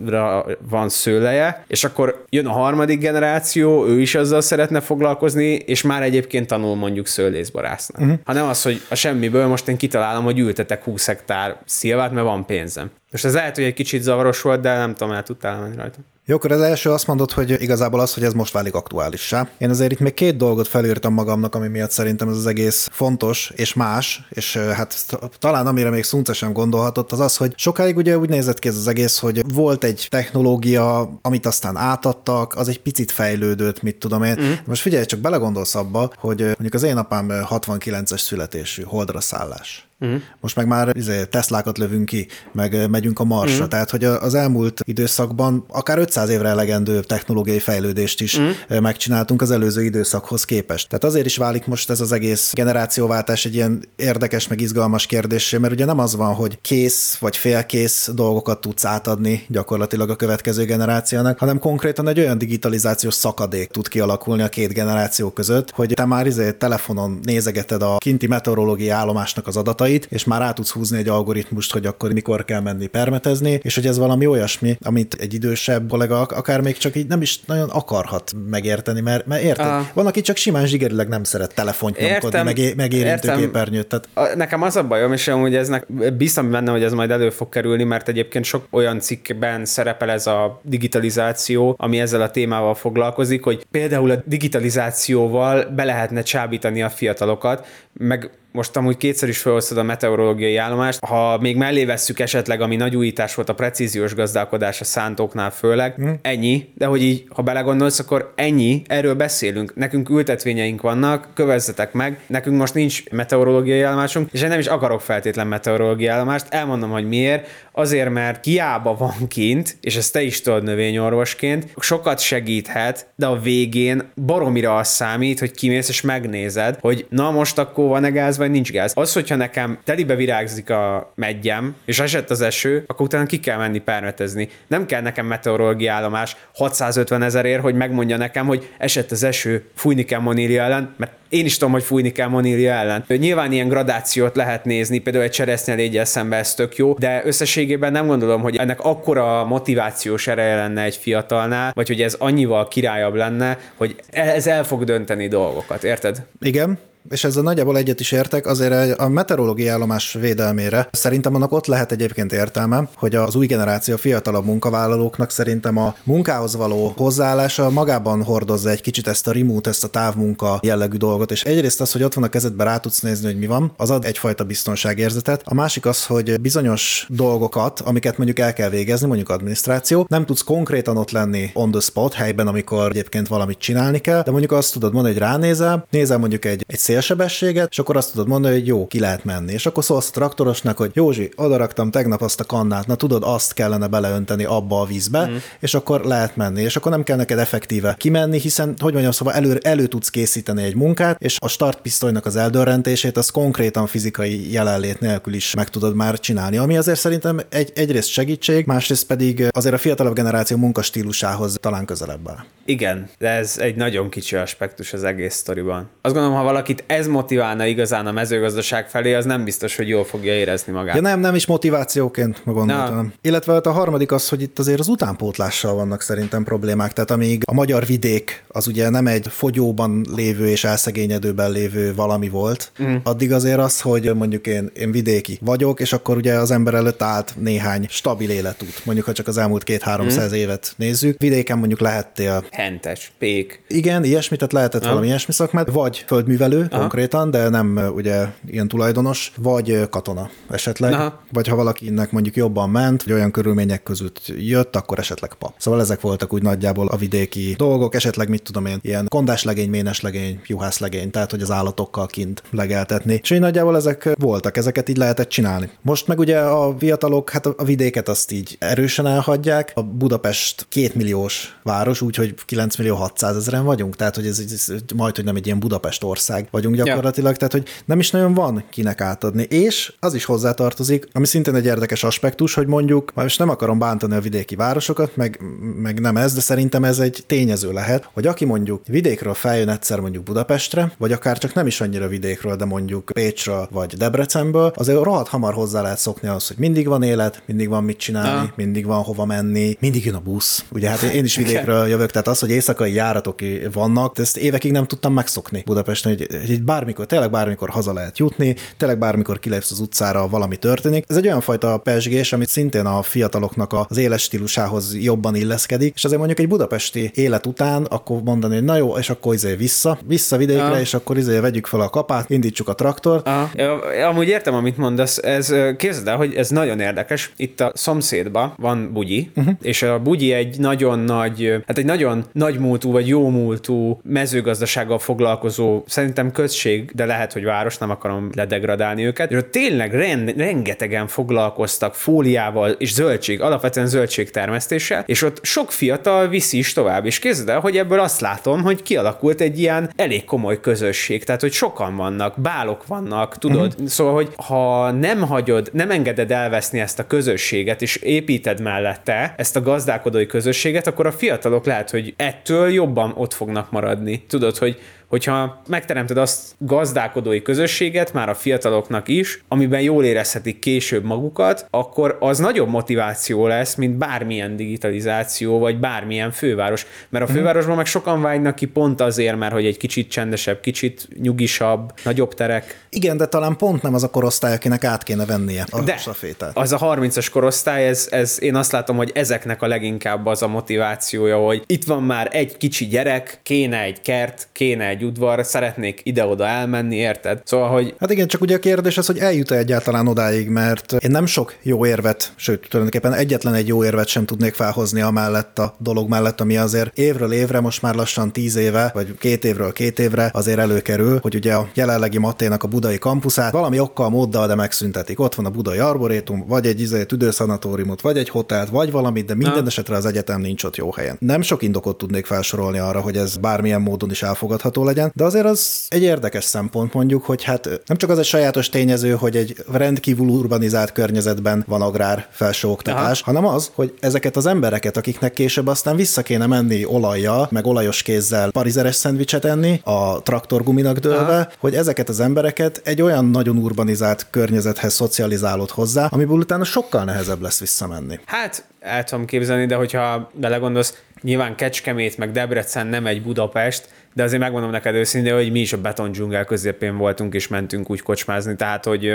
Speaker 4: van szőleje, és akkor jön a harmadik generáció, ő is azzal szeretne foglalkozni, és már egyébként tanul mondjuk szőlészbarásznak. Uh-huh. Hanem az, hogy a semmiből most én kitalálom, hogy ültetek 20 hektár szilvát, mert van pénzem. Most ez lehet, hogy egy kicsit zavaros volt, de nem tudom, el tudtál menni rajta.
Speaker 1: Jó, akkor az első azt mondod, hogy igazából az, hogy ez most válik aktuálissá. Én azért itt még két dolgot felírtam magamnak, ami miatt szerintem ez az egész fontos és más, és hát talán amire még Szunce sem gondolhatott, az az, hogy sokáig ugye úgy nézett ki ez az egész, hogy volt egy technológia, amit aztán átadtak, az egy picit fejlődött, mit tudom én. Mm. Most figyelj, csak belegondolsz abba, hogy mondjuk az én apám 69-es születésű, holdra szállás. Uh-huh. Most meg már izé, Teslákat lövünk ki, meg megyünk a Marsra. Uh-huh. Tehát, hogy az elmúlt időszakban akár 500 évre elegendő technológiai fejlődést is uh-huh. megcsináltunk az előző időszakhoz képest. Tehát azért is válik most ez az egész generációváltás egy ilyen érdekes, meg izgalmas kérdésé, mert ugye nem az van, hogy kész vagy félkész dolgokat tudsz átadni gyakorlatilag a következő generációnak, hanem konkrétan egy olyan digitalizációs szakadék tud kialakulni a két generáció között, hogy te már izé telefonon nézegeted a kinti meteorológiai állomásnak az adatait, adatait, és már át tudsz húzni egy algoritmust, hogy akkor mikor kell menni permetezni, és hogy ez valami olyasmi, amit egy idősebb kollega akár még csak így nem is nagyon akarhat megérteni, mert, mert érted? Uh, van, aki csak simán zsigerileg nem szeret telefont nyomkodni, meg, meg érintőképernyőt. Tehát...
Speaker 4: A, nekem az a bajom, és amúgy eznek biztos benne, hogy ez majd elő fog kerülni, mert egyébként sok olyan cikkben szerepel ez a digitalizáció, ami ezzel a témával foglalkozik, hogy például a digitalizációval be lehetne csábítani a fiatalokat, meg most amúgy kétszer is felhoztad a meteorológiai állomást, ha még mellé vesszük esetleg, ami nagy újítás volt a precíziós gazdálkodás a szántóknál főleg, mm. ennyi, de hogy így, ha belegondolsz, akkor ennyi, erről beszélünk. Nekünk ültetvényeink vannak, kövezzetek meg, nekünk most nincs meteorológiai állomásunk, és én nem is akarok feltétlen meteorológiai állomást, elmondom, hogy miért. Azért, mert hiába van kint, és ezt te is tudod növényorvosként, sokat segíthet, de a végén baromira az számít, hogy kimész és megnézed, hogy na most akkor van-e gáz, vagy nincs gáz. Az, hogyha nekem telibe virágzik a meggyem, és esett az eső, akkor utána ki kell menni permetezni. Nem kell nekem meteorológiai állomás 650 ezerért, hogy megmondja nekem, hogy esett az eső, fújni kell monília ellen, mert én is tudom, hogy fújni kell monília ellen. Nyilván ilyen gradációt lehet nézni, például egy cseresznye légyel szembe ez tök jó, de összességében nem gondolom, hogy ennek akkora motivációs ereje lenne egy fiatalnál, vagy hogy ez annyival királyabb lenne, hogy ez el fog dönteni dolgokat, érted?
Speaker 1: Igen, és ezzel nagyjából egyet is értek, azért a meteorológiai állomás védelmére szerintem annak ott lehet egyébként értelme, hogy az új generáció fiatalabb munkavállalóknak szerintem a munkához való hozzáállása magában hordozza egy kicsit ezt a remote, ezt a távmunka jellegű dolgot, és egyrészt az, hogy ott van a kezedben rá tudsz nézni, hogy mi van, az ad egyfajta biztonságérzetet. A másik az, hogy bizonyos dolgokat, amiket mondjuk el kell végezni, mondjuk adminisztráció, nem tudsz konkrétan ott lenni on the spot helyben, amikor egyébként valamit csinálni kell, de mondjuk azt tudod mondani, hogy ránézel, nézel mondjuk egy, egy szélsebességet, és akkor azt tudod mondani, hogy jó, ki lehet menni. És akkor szólsz a traktorosnak, hogy Józsi, odaraktam tegnap azt a kannát, na tudod, azt kellene beleönteni abba a vízbe, mm. és akkor lehet menni. És akkor nem kell neked effektíve kimenni, hiszen, hogy mondjam, szóval elő, elő tudsz készíteni egy munkát, és a startpisztolynak az eldörrentését az konkrétan fizikai jelenlét nélkül is meg tudod már csinálni. Ami azért szerintem egy, egyrészt segítség, másrészt pedig azért a fiatalabb generáció munkastílusához talán közelebb áll.
Speaker 4: Igen, de ez egy nagyon kicsi aspektus az egész sztoriban. Azt gondolom, ha valakit ez motiválna igazán a mezőgazdaság felé, az nem biztos, hogy jól fogja érezni magát.
Speaker 1: Ja nem, nem is motivációként gondoltam. Na. Illetve hát a harmadik az, hogy itt azért az utánpótlással vannak szerintem problémák. Tehát amíg a magyar vidék az ugye nem egy fogyóban lévő és elszegényedőben lévő valami volt, mm. addig azért az, hogy mondjuk én, én vidéki vagyok, és akkor ugye az ember előtt állt néhány stabil életút. Mondjuk, ha csak az elmúlt két-háromszáz mm. évet nézzük. Vidéken mondjuk lehettél
Speaker 4: hentes, pék.
Speaker 1: Igen, ilyesmit, tehát lehetett valami ilyesmi szakmát, vagy földművelő Aha. konkrétan, de nem ugye ilyen tulajdonos, vagy katona esetleg, Aha. vagy ha valakinek mondjuk jobban ment, vagy olyan körülmények között jött, akkor esetleg pap. Szóval ezek voltak úgy nagyjából a vidéki dolgok, esetleg mit tudom én, ilyen kondáslegény, méneslegény, juhászlegény, tehát hogy az állatokkal kint legeltetni. És így nagyjából ezek voltak, ezeket így lehetett csinálni. Most meg ugye a fiatalok, hát a vidéket azt így erősen elhagyják. A Budapest kétmilliós város, úgyhogy 9 millió 600 ezeren vagyunk, tehát hogy ez, ez, ez majd, hogy nem egy ilyen Budapest ország, vagy vagyunk gyakorlatilag, ja. tehát hogy nem is nagyon van kinek átadni. És az is hozzátartozik, ami szintén egy érdekes aspektus, hogy mondjuk, most nem akarom bántani a vidéki városokat, meg, meg nem ez, de szerintem ez egy tényező lehet, hogy aki mondjuk vidékről feljön egyszer mondjuk Budapestre, vagy akár csak nem is annyira vidékről, de mondjuk Pécsről vagy Debrecenből, azért rohadt hamar hozzá lehet szokni az, hogy mindig van élet, mindig van mit csinálni, ja. mindig van hova menni, mindig jön a busz. Ugye hát én is vidékről jövök, tehát az, hogy éjszakai járatok vannak, ezt évekig nem tudtam megszokni Budapesten, hogy, hogy bármikor, tényleg bármikor haza lehet jutni, tényleg bármikor kilépsz az utcára, valami történik. Ez egy olyan fajta pesgés, amit szintén a fiataloknak az éles stílusához jobban illeszkedik, és azért mondjuk egy budapesti élet után akkor mondani, hogy na jó, és akkor izé vissza, vissza vidékre, ja. és akkor izé vegyük fel a kapát, indítsuk a traktort.
Speaker 4: Ja, amúgy értem, amit mondasz, ez képzeld el, hogy ez nagyon érdekes. Itt a szomszédban van bugyi, uh-huh. és a bugyi egy nagyon nagy, hát egy nagyon nagy múltú vagy jó múltú mezőgazdasággal foglalkozó, szerintem község, de lehet, hogy város, nem akarom ledegradálni őket, és ott tényleg ren- rengetegen foglalkoztak fóliával és zöldség, alapvetően zöldségtermesztéssel, és ott sok fiatal viszi is tovább, és képzeld el, hogy ebből azt látom, hogy kialakult egy ilyen elég komoly közösség, tehát hogy sokan vannak, bálok vannak, tudod? Uh-huh. Szóval, hogy ha nem hagyod, nem engeded elveszni ezt a közösséget, és építed mellette ezt a gazdálkodói közösséget, akkor a fiatalok lehet, hogy ettől jobban ott fognak maradni. Tudod, hogy hogyha megteremted azt gazdálkodói közösséget, már a fiataloknak is, amiben jól érezhetik később magukat, akkor az nagyobb motiváció lesz, mint bármilyen digitalizáció, vagy bármilyen főváros. Mert a mhm. fővárosban meg sokan vágynak ki pont azért, mert hogy egy kicsit csendesebb, kicsit nyugisabb, nagyobb terek.
Speaker 1: Igen, de talán pont nem az a korosztály, akinek át kéne vennie a de
Speaker 4: stafétát. Az a 30-as korosztály, ez, ez én azt látom, hogy ezeknek a leginkább az a motivációja, hogy itt van már egy kicsi gyerek, kéne egy kert, kéne egy egy udvar, szeretnék ide-oda elmenni, érted? Szóval, hogy...
Speaker 1: Hát igen, csak ugye a kérdés az, hogy eljut-e egyáltalán odáig, mert én nem sok jó érvet, sőt, tulajdonképpen egyetlen egy jó érvet sem tudnék felhozni amellett a dolog mellett, ami azért évről évre, most már lassan tíz éve, vagy két évről két évre azért előkerül, hogy ugye a jelenlegi Maténak a budai kampuszát valami okkal, móddal, de megszüntetik. Ott van a budai arborétum, vagy egy izé, tüdőszanatóriumot, vagy egy hotelt, vagy valamit, de minden esetre az egyetem nincs ott jó helyen. Nem sok indokot tudnék felsorolni arra, hogy ez bármilyen módon is elfogadható legyen, de azért az egy érdekes szempont mondjuk, hogy hát nem csak az egy sajátos tényező, hogy egy rendkívül urbanizált környezetben van agrár felsőoktatás, Aha. hanem az, hogy ezeket az embereket, akiknek később aztán vissza kéne menni olajjal, meg olajos kézzel parizeres szendvicset enni, a traktorguminak dőlve, Aha. hogy ezeket az embereket egy olyan nagyon urbanizált környezethez szocializálod hozzá, amiből utána sokkal nehezebb lesz visszamenni.
Speaker 4: Hát, el tudom képzelni, de hogyha belegondolsz, nyilván Kecskemét meg Debrecen nem egy Budapest, de azért megmondom neked őszintén, hogy mi is a beton dzsungel közepén voltunk, és mentünk úgy kocsmázni, tehát, hogy...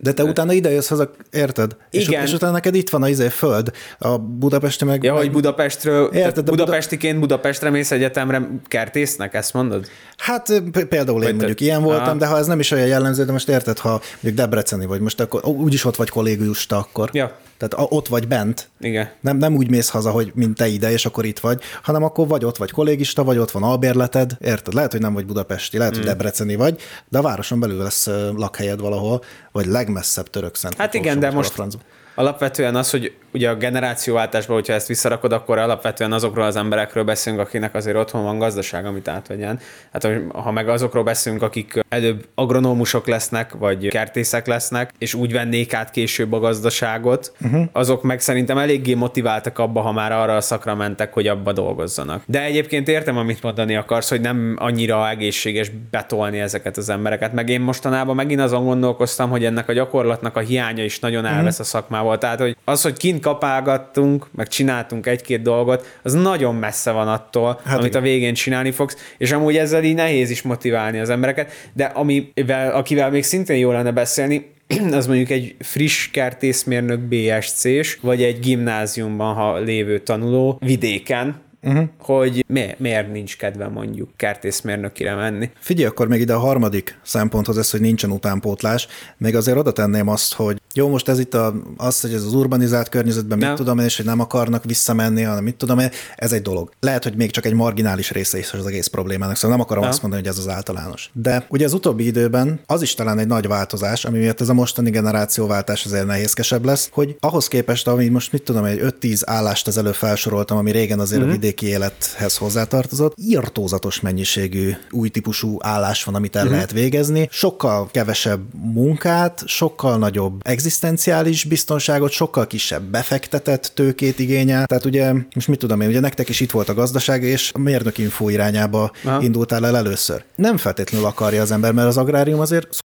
Speaker 1: De te utána ide jössz haza, érted? Igen. És, és utána neked itt van a izé föld, a Budapesti meg...
Speaker 4: Ja,
Speaker 1: meg...
Speaker 4: hogy Budapestről, érted, de Budapestiként Budapestre mész egyetemre kertésznek, ezt mondod?
Speaker 1: Hát például én mondjuk ilyen voltam, de ha ez nem is olyan jellemző, de most érted, ha mondjuk Debreceni vagy, most akkor úgyis ott vagy kollégiusta akkor.
Speaker 4: Ja.
Speaker 1: Tehát ott vagy bent.
Speaker 4: Igen.
Speaker 1: Nem, nem úgy mész haza, hogy mint te ide, és akkor itt vagy, hanem akkor vagy ott vagy kollégista, vagy ott van albérleted, érted? Lehet, hogy nem vagy budapesti, lehet, mm. hogy hmm. debreceni vagy, de a városon belül lesz lakhelyed valahol, vagy legmesszebb török szent.
Speaker 4: Hát igen, de most alapvetően az, hogy ugye a generációváltásban, hogyha ezt visszarakod, akkor alapvetően azokról az emberekről beszélünk, akinek azért otthon van gazdaság, amit átvegyen. Hát ha meg azokról beszélünk, akik előbb agronómusok lesznek, vagy kertészek lesznek, és úgy vennék át később a gazdaságot, uh-huh. azok meg szerintem eléggé motiváltak abba, ha már arra a szakra mentek, hogy abba dolgozzanak. De egyébként értem, amit mondani akarsz, hogy nem annyira egészséges betolni ezeket az embereket. Meg én mostanában megint azon gondolkoztam, hogy ennek a gyakorlatnak a hiánya is nagyon elvesz uh-huh. a szakmával. Tehát, hogy az, hogy kint kapálgattunk, meg csináltunk egy-két dolgot, az nagyon messze van attól, hát amit igen. a végén csinálni fogsz, és amúgy ezzel így nehéz is motiválni az embereket, de amivel, akivel még szintén jó lenne beszélni, az mondjuk egy friss kertészmérnök BSC-s, vagy egy gimnáziumban, ha lévő tanuló vidéken, uh-huh. hogy mi, miért nincs kedve mondjuk kertészmérnökire menni.
Speaker 1: Figyelj, akkor még ide a harmadik szemponthoz ez, hogy nincsen utánpótlás. Még azért oda tenném azt, hogy jó, most ez itt a, az, hogy ez az urbanizált környezetben mit tudom én, és hogy nem akarnak visszamenni, hanem mit tudom én, ez egy dolog. Lehet, hogy még csak egy marginális része is az egész problémának, szóval nem akarom ja. azt mondani, hogy ez az általános. De ugye az utóbbi időben az is talán egy nagy változás, ami miatt ez a mostani generációváltás azért nehézkesebb lesz, hogy ahhoz képest, ami most mit tudom, egy 5-10 állást ezelőtt felsoroltam, ami régen azért uh-huh. a vidéki élethez hozzátartozott. Irtózatos mennyiségű új típusú állás van, amit el uh-huh. lehet végezni. Sokkal kevesebb munkát, sokkal nagyobb egzisztenciális biztonságot, sokkal kisebb befektetett tőkét igényel. Tehát ugye, most mit tudom én, ugye nektek is itt volt a gazdaság, és a mérnök info irányába Aha. indultál el először. Nem feltétlenül akarja az ember, mert az agrárium azért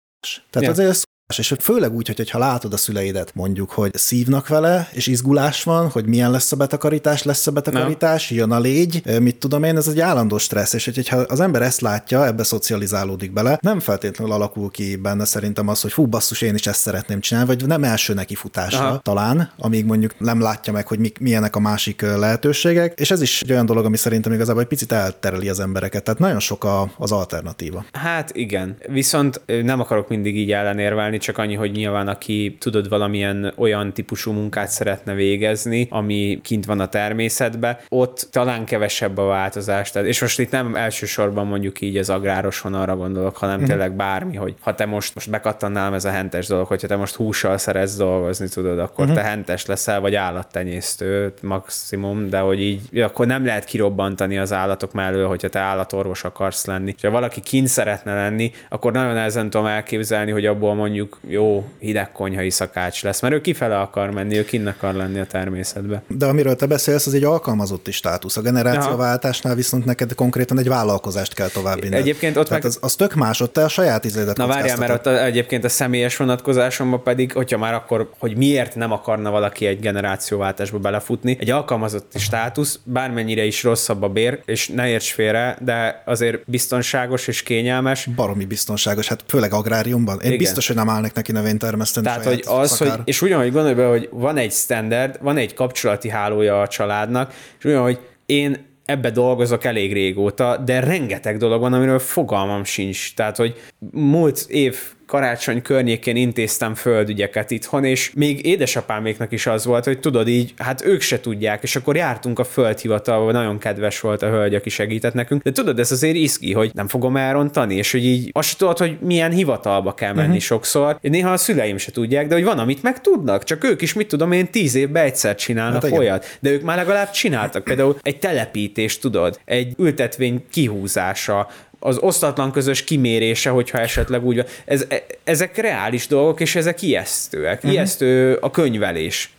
Speaker 1: tehát ja. azért és főleg úgy, hogy ha látod a szüleidet, mondjuk, hogy szívnak vele, és izgulás van, hogy milyen lesz a betakarítás, lesz a betakarítás, no. jön a légy, mit tudom én, ez egy állandó stressz, és hogyha az ember ezt látja, ebbe szocializálódik bele, nem feltétlenül alakul ki benne szerintem az, hogy fú, basszus, én is ezt szeretném csinálni, vagy nem első neki futása Aha. talán, amíg mondjuk nem látja meg, hogy mi, milyenek a másik lehetőségek, és ez is egy olyan dolog, ami szerintem igazából egy picit eltereli az embereket, tehát nagyon sok a, az alternatíva.
Speaker 4: Hát igen, viszont nem akarok mindig így ellenérvelni, csak annyi, hogy nyilván aki tudod valamilyen olyan típusú munkát szeretne végezni, ami kint van a természetbe, ott talán kevesebb a változás. Tehát, és most itt nem elsősorban mondjuk így az agráros vonalra gondolok, hanem mm. tényleg bármi, hogy ha te most, most bekattannál ez a hentes dolog, hogyha te most hússal szeretsz dolgozni, tudod, akkor mm. te hentes leszel, vagy állattenyésztő maximum, de hogy így, akkor nem lehet kirobbantani az állatok mellől, hogyha te állatorvos akarsz lenni. Ha valaki kint szeretne lenni, akkor nagyon nehezen tudom elképzelni, hogy abból mondjuk jó hideg konyhai szakács lesz, mert ő kifele akar menni, ő kinn akar lenni a természetbe.
Speaker 1: De amiről te beszélsz, az egy alkalmazotti státusz. A generációváltásnál viszont neked konkrétan egy vállalkozást kell továbbvinni.
Speaker 4: Egyébként ott
Speaker 1: Tehát meg... az, az tök más, ott te a saját izédet
Speaker 4: Na várjál, mert ott a, egyébként a személyes vonatkozásomban pedig, hogyha már akkor, hogy miért nem akarna valaki egy generációváltásba belefutni, egy alkalmazotti státusz, bármennyire is rosszabb a bér, és ne érts félre, de azért biztonságos és kényelmes.
Speaker 1: Baromi biztonságos, hát főleg agráriumban. Én Igen. biztos, hogy nem állnak neki növénytermeszteni.
Speaker 4: Tehát, hogy az, szakár. hogy, és ugyanúgy gondolj be, hogy van egy standard, van egy kapcsolati hálója a családnak, és ugyanúgy, hogy én ebbe dolgozok elég régóta, de rengeteg dolog van, amiről fogalmam sincs. Tehát, hogy múlt év karácsony környékén intéztem földügyeket itthon, és még édesapáméknak is az volt, hogy tudod így, hát ők se tudják, és akkor jártunk a földhivatalba, nagyon kedves volt a hölgy, aki segített nekünk, de tudod, ez azért iszki, hogy nem fogom elrontani, és hogy így azt tudod, hogy milyen hivatalba kell menni uh-huh. sokszor. Néha a szüleim se tudják, de hogy van, amit meg tudnak, csak ők is, mit tudom én, tíz évbe egyszer csinálnak hát olyat, de ők már legalább csináltak. Például egy telepítés, tudod, egy ültetvény kihúzása, az osztatlan közös kimérése, hogyha esetleg úgy van. Ez, e, ezek reális dolgok, és ezek ijesztőek. Uh-huh. Ijesztő a könyvelés,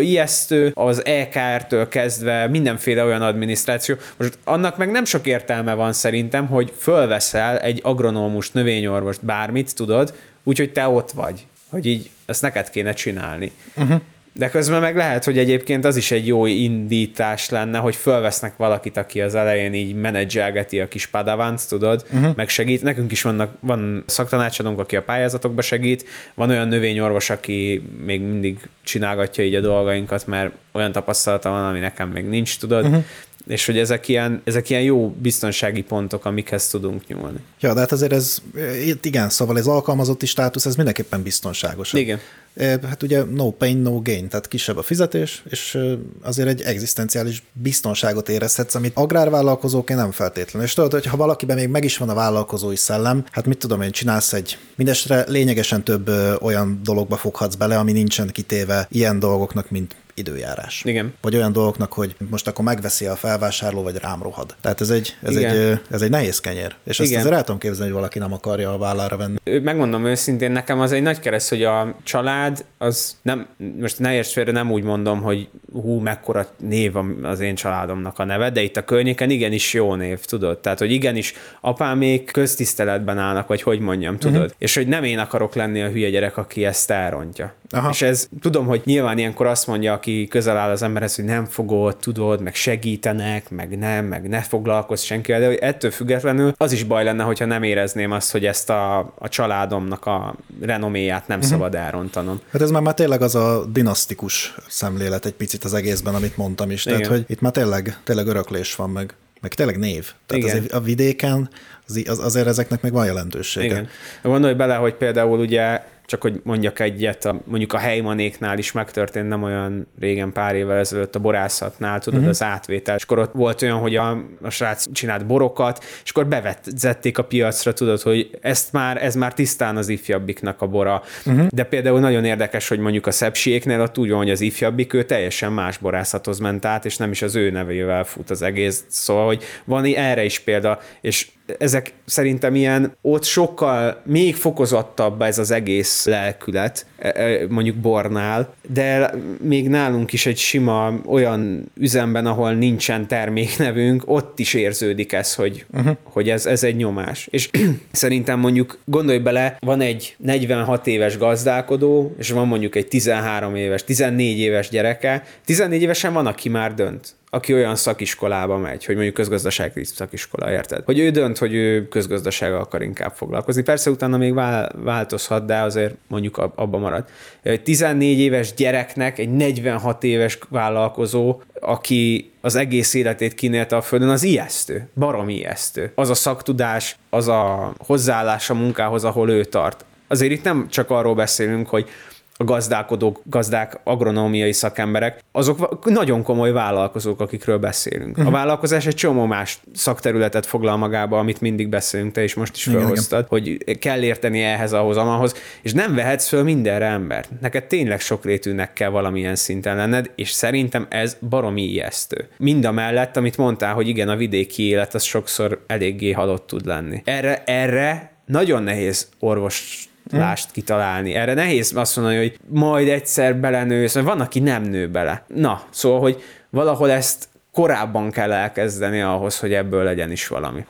Speaker 4: ijesztő az EKR-től kezdve mindenféle olyan adminisztráció. Most annak meg nem sok értelme van szerintem, hogy fölveszel egy agronómust, növényorvost, bármit, tudod, úgyhogy te ott vagy, hogy így ezt neked kéne csinálni. Uh-huh. De közben meg lehet, hogy egyébként az is egy jó indítás lenne, hogy fölvesznek valakit, aki az elején így menedzselgeti a kis padavánc, tudod, uh-huh. meg segít. Nekünk is vannak, van szaktanácsadónk, aki a pályázatokba segít, van olyan növényorvos, aki még mindig csinálgatja így a dolgainkat, mert olyan tapasztalata van, ami nekem még nincs, tudod. Uh-huh és hogy ezek ilyen, ezek ilyen jó biztonsági pontok, amikhez tudunk nyúlni.
Speaker 1: Ja, de hát azért ez, igen, szóval ez alkalmazotti státusz, ez mindenképpen biztonságos.
Speaker 4: Igen.
Speaker 1: Hát ugye no pain, no gain, tehát kisebb a fizetés, és azért egy egzisztenciális biztonságot érezhetsz, amit agrárvállalkozóként nem feltétlenül. És tudod, hogy ha valakiben még meg is van a vállalkozói szellem, hát mit tudom én, csinálsz egy, mindestre lényegesen több olyan dologba foghatsz bele, ami nincsen kitéve ilyen dolgoknak, mint időjárás.
Speaker 4: Igen.
Speaker 1: Vagy olyan dolgoknak, hogy most akkor megveszi a felvásárló, vagy rám rohad. Tehát ez egy, ez egy, ez egy nehéz kenyér. És ezt Igen. azért el tudom képzelni, hogy valaki nem akarja a vállára venni.
Speaker 4: Megmondom őszintén, nekem az egy nagy kereszt, hogy a család az nem, most ne érts félre, nem úgy mondom, hogy hú, mekkora név az én családomnak a neve, de itt a környéken igenis jó név, tudod? Tehát, hogy igenis még köztiszteletben állnak, vagy hogy mondjam, tudod? Uh-huh. És hogy nem én akarok lenni a hülye gyerek, aki ezt elrontja. Aha. És ez, tudom, hogy nyilván ilyenkor azt mondja, aki közel áll az emberhez, hogy nem fogod, tudod, meg segítenek, meg nem, meg ne foglalkozz senkivel, de hogy ettől függetlenül az is baj lenne, hogyha nem érezném azt, hogy ezt a, a családomnak a renoméját nem uh-huh. szabad elrontanom.
Speaker 1: Hát ez már, már tényleg az a dinasztikus szemlélet egy picit az egészben, amit mondtam is. Tehát, Igen. hogy itt már tényleg, tényleg öröklés van meg meg tényleg név. Tehát Igen. azért a vidéken az, az, azért ezeknek meg van jelentősége.
Speaker 4: Igen. Gondolj bele, hogy például ugye csak hogy mondjak egyet, a, mondjuk a helymanéknál is megtörtént nem olyan régen, pár évvel ezelőtt a borászatnál, tudod, uh-huh. az átvétel, és akkor ott volt olyan, hogy a, a srác csinált borokat, és akkor bevezették a piacra, tudod, hogy ezt már, ez már tisztán az ifjabbiknak a bora. Uh-huh. De például nagyon érdekes, hogy mondjuk a szepsiéknél ott úgy van, hogy az ifjabbik ő teljesen más borászathoz ment át, és nem is az ő nevével fut az egész. Szóval, hogy van erre is példa, és ezek szerintem ilyen, ott sokkal még fokozottabb ez az egész lelkület, e, e, mondjuk bornál, de még nálunk is egy sima olyan üzemben, ahol nincsen terméknevünk, ott is érződik ez, hogy, uh-huh. hogy ez, ez egy nyomás. És szerintem mondjuk gondolj bele, van egy 46 éves gazdálkodó, és van mondjuk egy 13 éves, 14 éves gyereke, 14 évesen van, aki már dönt aki olyan szakiskolába megy, hogy mondjuk közgazdasági szakiskola, érted? Hogy ő dönt, hogy ő közgazdasággal akar inkább foglalkozni. Persze utána még változhat, de azért mondjuk abba marad. Egy 14 éves gyereknek egy 46 éves vállalkozó, aki az egész életét kinélte a földön, az ijesztő, barom ijesztő. Az a szaktudás, az a hozzáállás a munkához, ahol ő tart. Azért itt nem csak arról beszélünk, hogy a gazdálkodók, gazdák, agronómiai szakemberek, azok nagyon komoly vállalkozók, akikről beszélünk. Uh-huh. A mhm. vállalkozás egy csomó más szakterületet foglal magába, amit mindig beszélünk, te is most is felhoztad, hogy kell érteni ehhez, ahhoz, amahoz, és nem vehetsz föl mindenre embert. Neked tényleg sokrétűnek kell valamilyen szinten lenned, és szerintem ez baromi ijesztő. Mind a mellett, amit mondtál, hogy igen, a vidéki élet az sokszor eléggé halott tud lenni. Erre, erre nagyon nehéz orvos lást kitalálni. Erre nehéz azt mondani, hogy majd egyszer belenősz, mert van, aki nem nő bele. Na, szóval, hogy valahol ezt korábban kell elkezdeni ahhoz, hogy ebből legyen is valami.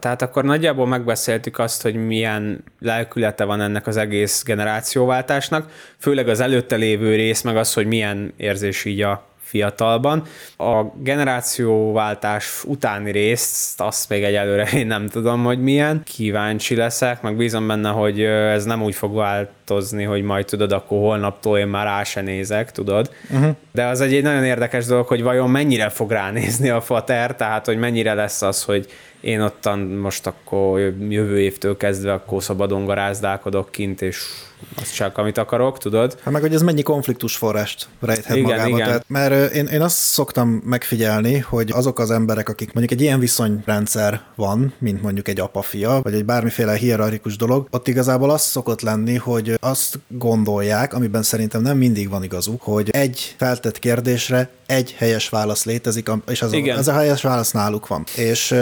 Speaker 4: Tehát akkor nagyjából megbeszéltük azt, hogy milyen lelkülete van ennek az egész generációváltásnak, főleg az előtte lévő rész, meg az, hogy milyen érzés így a fiatalban. A generációváltás utáni részt, azt még egyelőre én nem tudom, hogy milyen. Kíváncsi leszek, meg bízom benne, hogy ez nem úgy fog változni, hogy majd tudod, akkor holnaptól én már rá se nézek, tudod. Uh-huh. De az egy, egy nagyon érdekes dolog, hogy vajon mennyire fog ránézni a fater, tehát hogy mennyire lesz az, hogy én ottan most akkor jövő évtől kezdve akkor szabadon garázdálkodok kint, és azt csak, amit akarok, tudod?
Speaker 1: Hát meg, hogy ez mennyi konfliktus forrást rejthet igen, magába. Igen. Tehát, mert én, én azt szoktam megfigyelni, hogy azok az emberek, akik mondjuk egy ilyen viszonyrendszer van, mint mondjuk egy apa-fia, vagy egy bármiféle hierarchikus dolog, ott igazából az szokott lenni, hogy azt gondolják, amiben szerintem nem mindig van igazuk, hogy egy feltett kérdésre egy helyes válasz létezik, és az Igen. A, ez a helyes válasz náluk van. És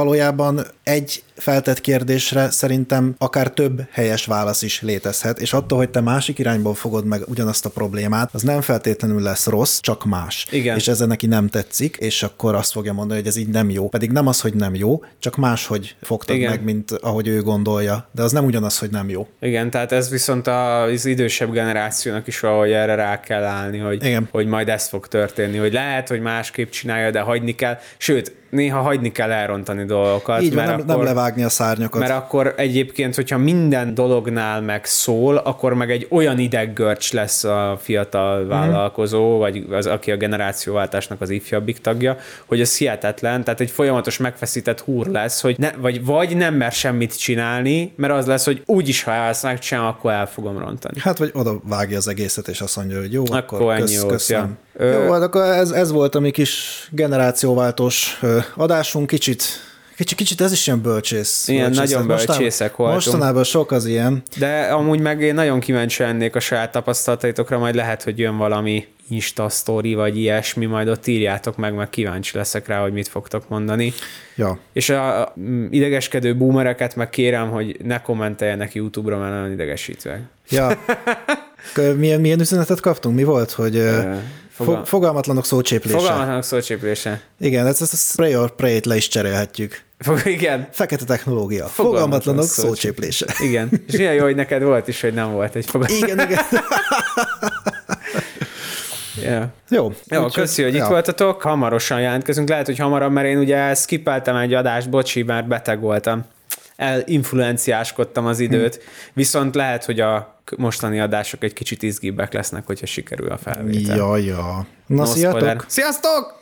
Speaker 1: valójában egy feltett kérdésre szerintem akár több helyes válasz is létezhet, és attól, hogy te másik irányból fogod meg ugyanazt a problémát, az nem feltétlenül lesz rossz, csak más.
Speaker 4: Igen.
Speaker 1: És ez neki nem tetszik, és akkor azt fogja mondani, hogy ez így nem jó. Pedig nem az, hogy nem jó, csak máshogy fogtad Igen. meg, mint ahogy ő gondolja. De az nem ugyanaz, hogy nem jó.
Speaker 4: Igen, tehát ez viszont az idősebb generációnak is valahogy erre rá kell állni, hogy, Igen. hogy majd ez fog történni, hogy lehet, hogy másképp csinálja, de hagyni kell. Sőt, néha hagyni kell elrontani dolgokat.
Speaker 1: Így mert nem, akkor, nem levágni a szárnyakat.
Speaker 4: Mert akkor egyébként, hogyha minden dolognál meg szól, akkor meg egy olyan ideggörcs lesz a fiatal mhm. vállalkozó, mm. vagy az, aki a generációváltásnak az ifjabbik tagja, hogy ez hihetetlen, tehát egy folyamatos megfeszített húr lesz, hogy ne, vagy, vagy nem mer semmit csinálni, mert az lesz, hogy úgyis, ha ezt megcsinálom, akkor el fogom rontani.
Speaker 1: Hát, vagy oda vágja az egészet, és azt mondja, hogy jó, akkor,
Speaker 4: akkor kösz, köszönöm.
Speaker 1: Ja. Jó, hát akkor ez, ez volt a mi kis generációváltós adásunk, kicsit Kicsit, kicsit ez is ilyen bölcsész.
Speaker 4: Bölcsész. nagyon bölcsészek voltunk.
Speaker 1: Mostanában sok az ilyen.
Speaker 4: De amúgy meg én nagyon kíváncsi lennék a saját tapasztalataitokra, majd lehet, hogy jön valami Insta story vagy ilyesmi, majd ott írjátok meg, meg kíváncsi leszek rá, hogy mit fogtok mondani.
Speaker 1: Ja.
Speaker 4: És a idegeskedő boomereket meg kérem, hogy ne kommenteljenek YouTube-ra, mert nagyon idegesítve.
Speaker 1: Ja. milyen, milyen üzenetet kaptunk? Mi volt, hogy Fogal... Fogalmatlanok szócséplése.
Speaker 4: Fogalmatlanok szócséplése.
Speaker 1: Igen, ezt, ezt a spray or pray le is cserélhetjük.
Speaker 4: Fog, igen.
Speaker 1: Fekete technológia. Fogalmatlanok szócséplése.
Speaker 4: Igen. És milyen jó, hogy neked volt is, hogy nem volt egy
Speaker 1: fogalmatlan. Igen, igen.
Speaker 4: Yeah.
Speaker 1: Jó.
Speaker 4: Jó, úgy, köszi, hogy ja. itt voltatok. Hamarosan jelentkezünk. Lehet, hogy hamarabb, mert én ugye skippeltem egy adást, bocsi, mert beteg voltam. Elinfluenciáskodtam az időt. Viszont lehet, hogy a mostani adások egy kicsit izgibbek lesznek, hogyha sikerül a felvétel.
Speaker 1: Ja, ja. Na, no sziasztok!
Speaker 4: Sziasztok!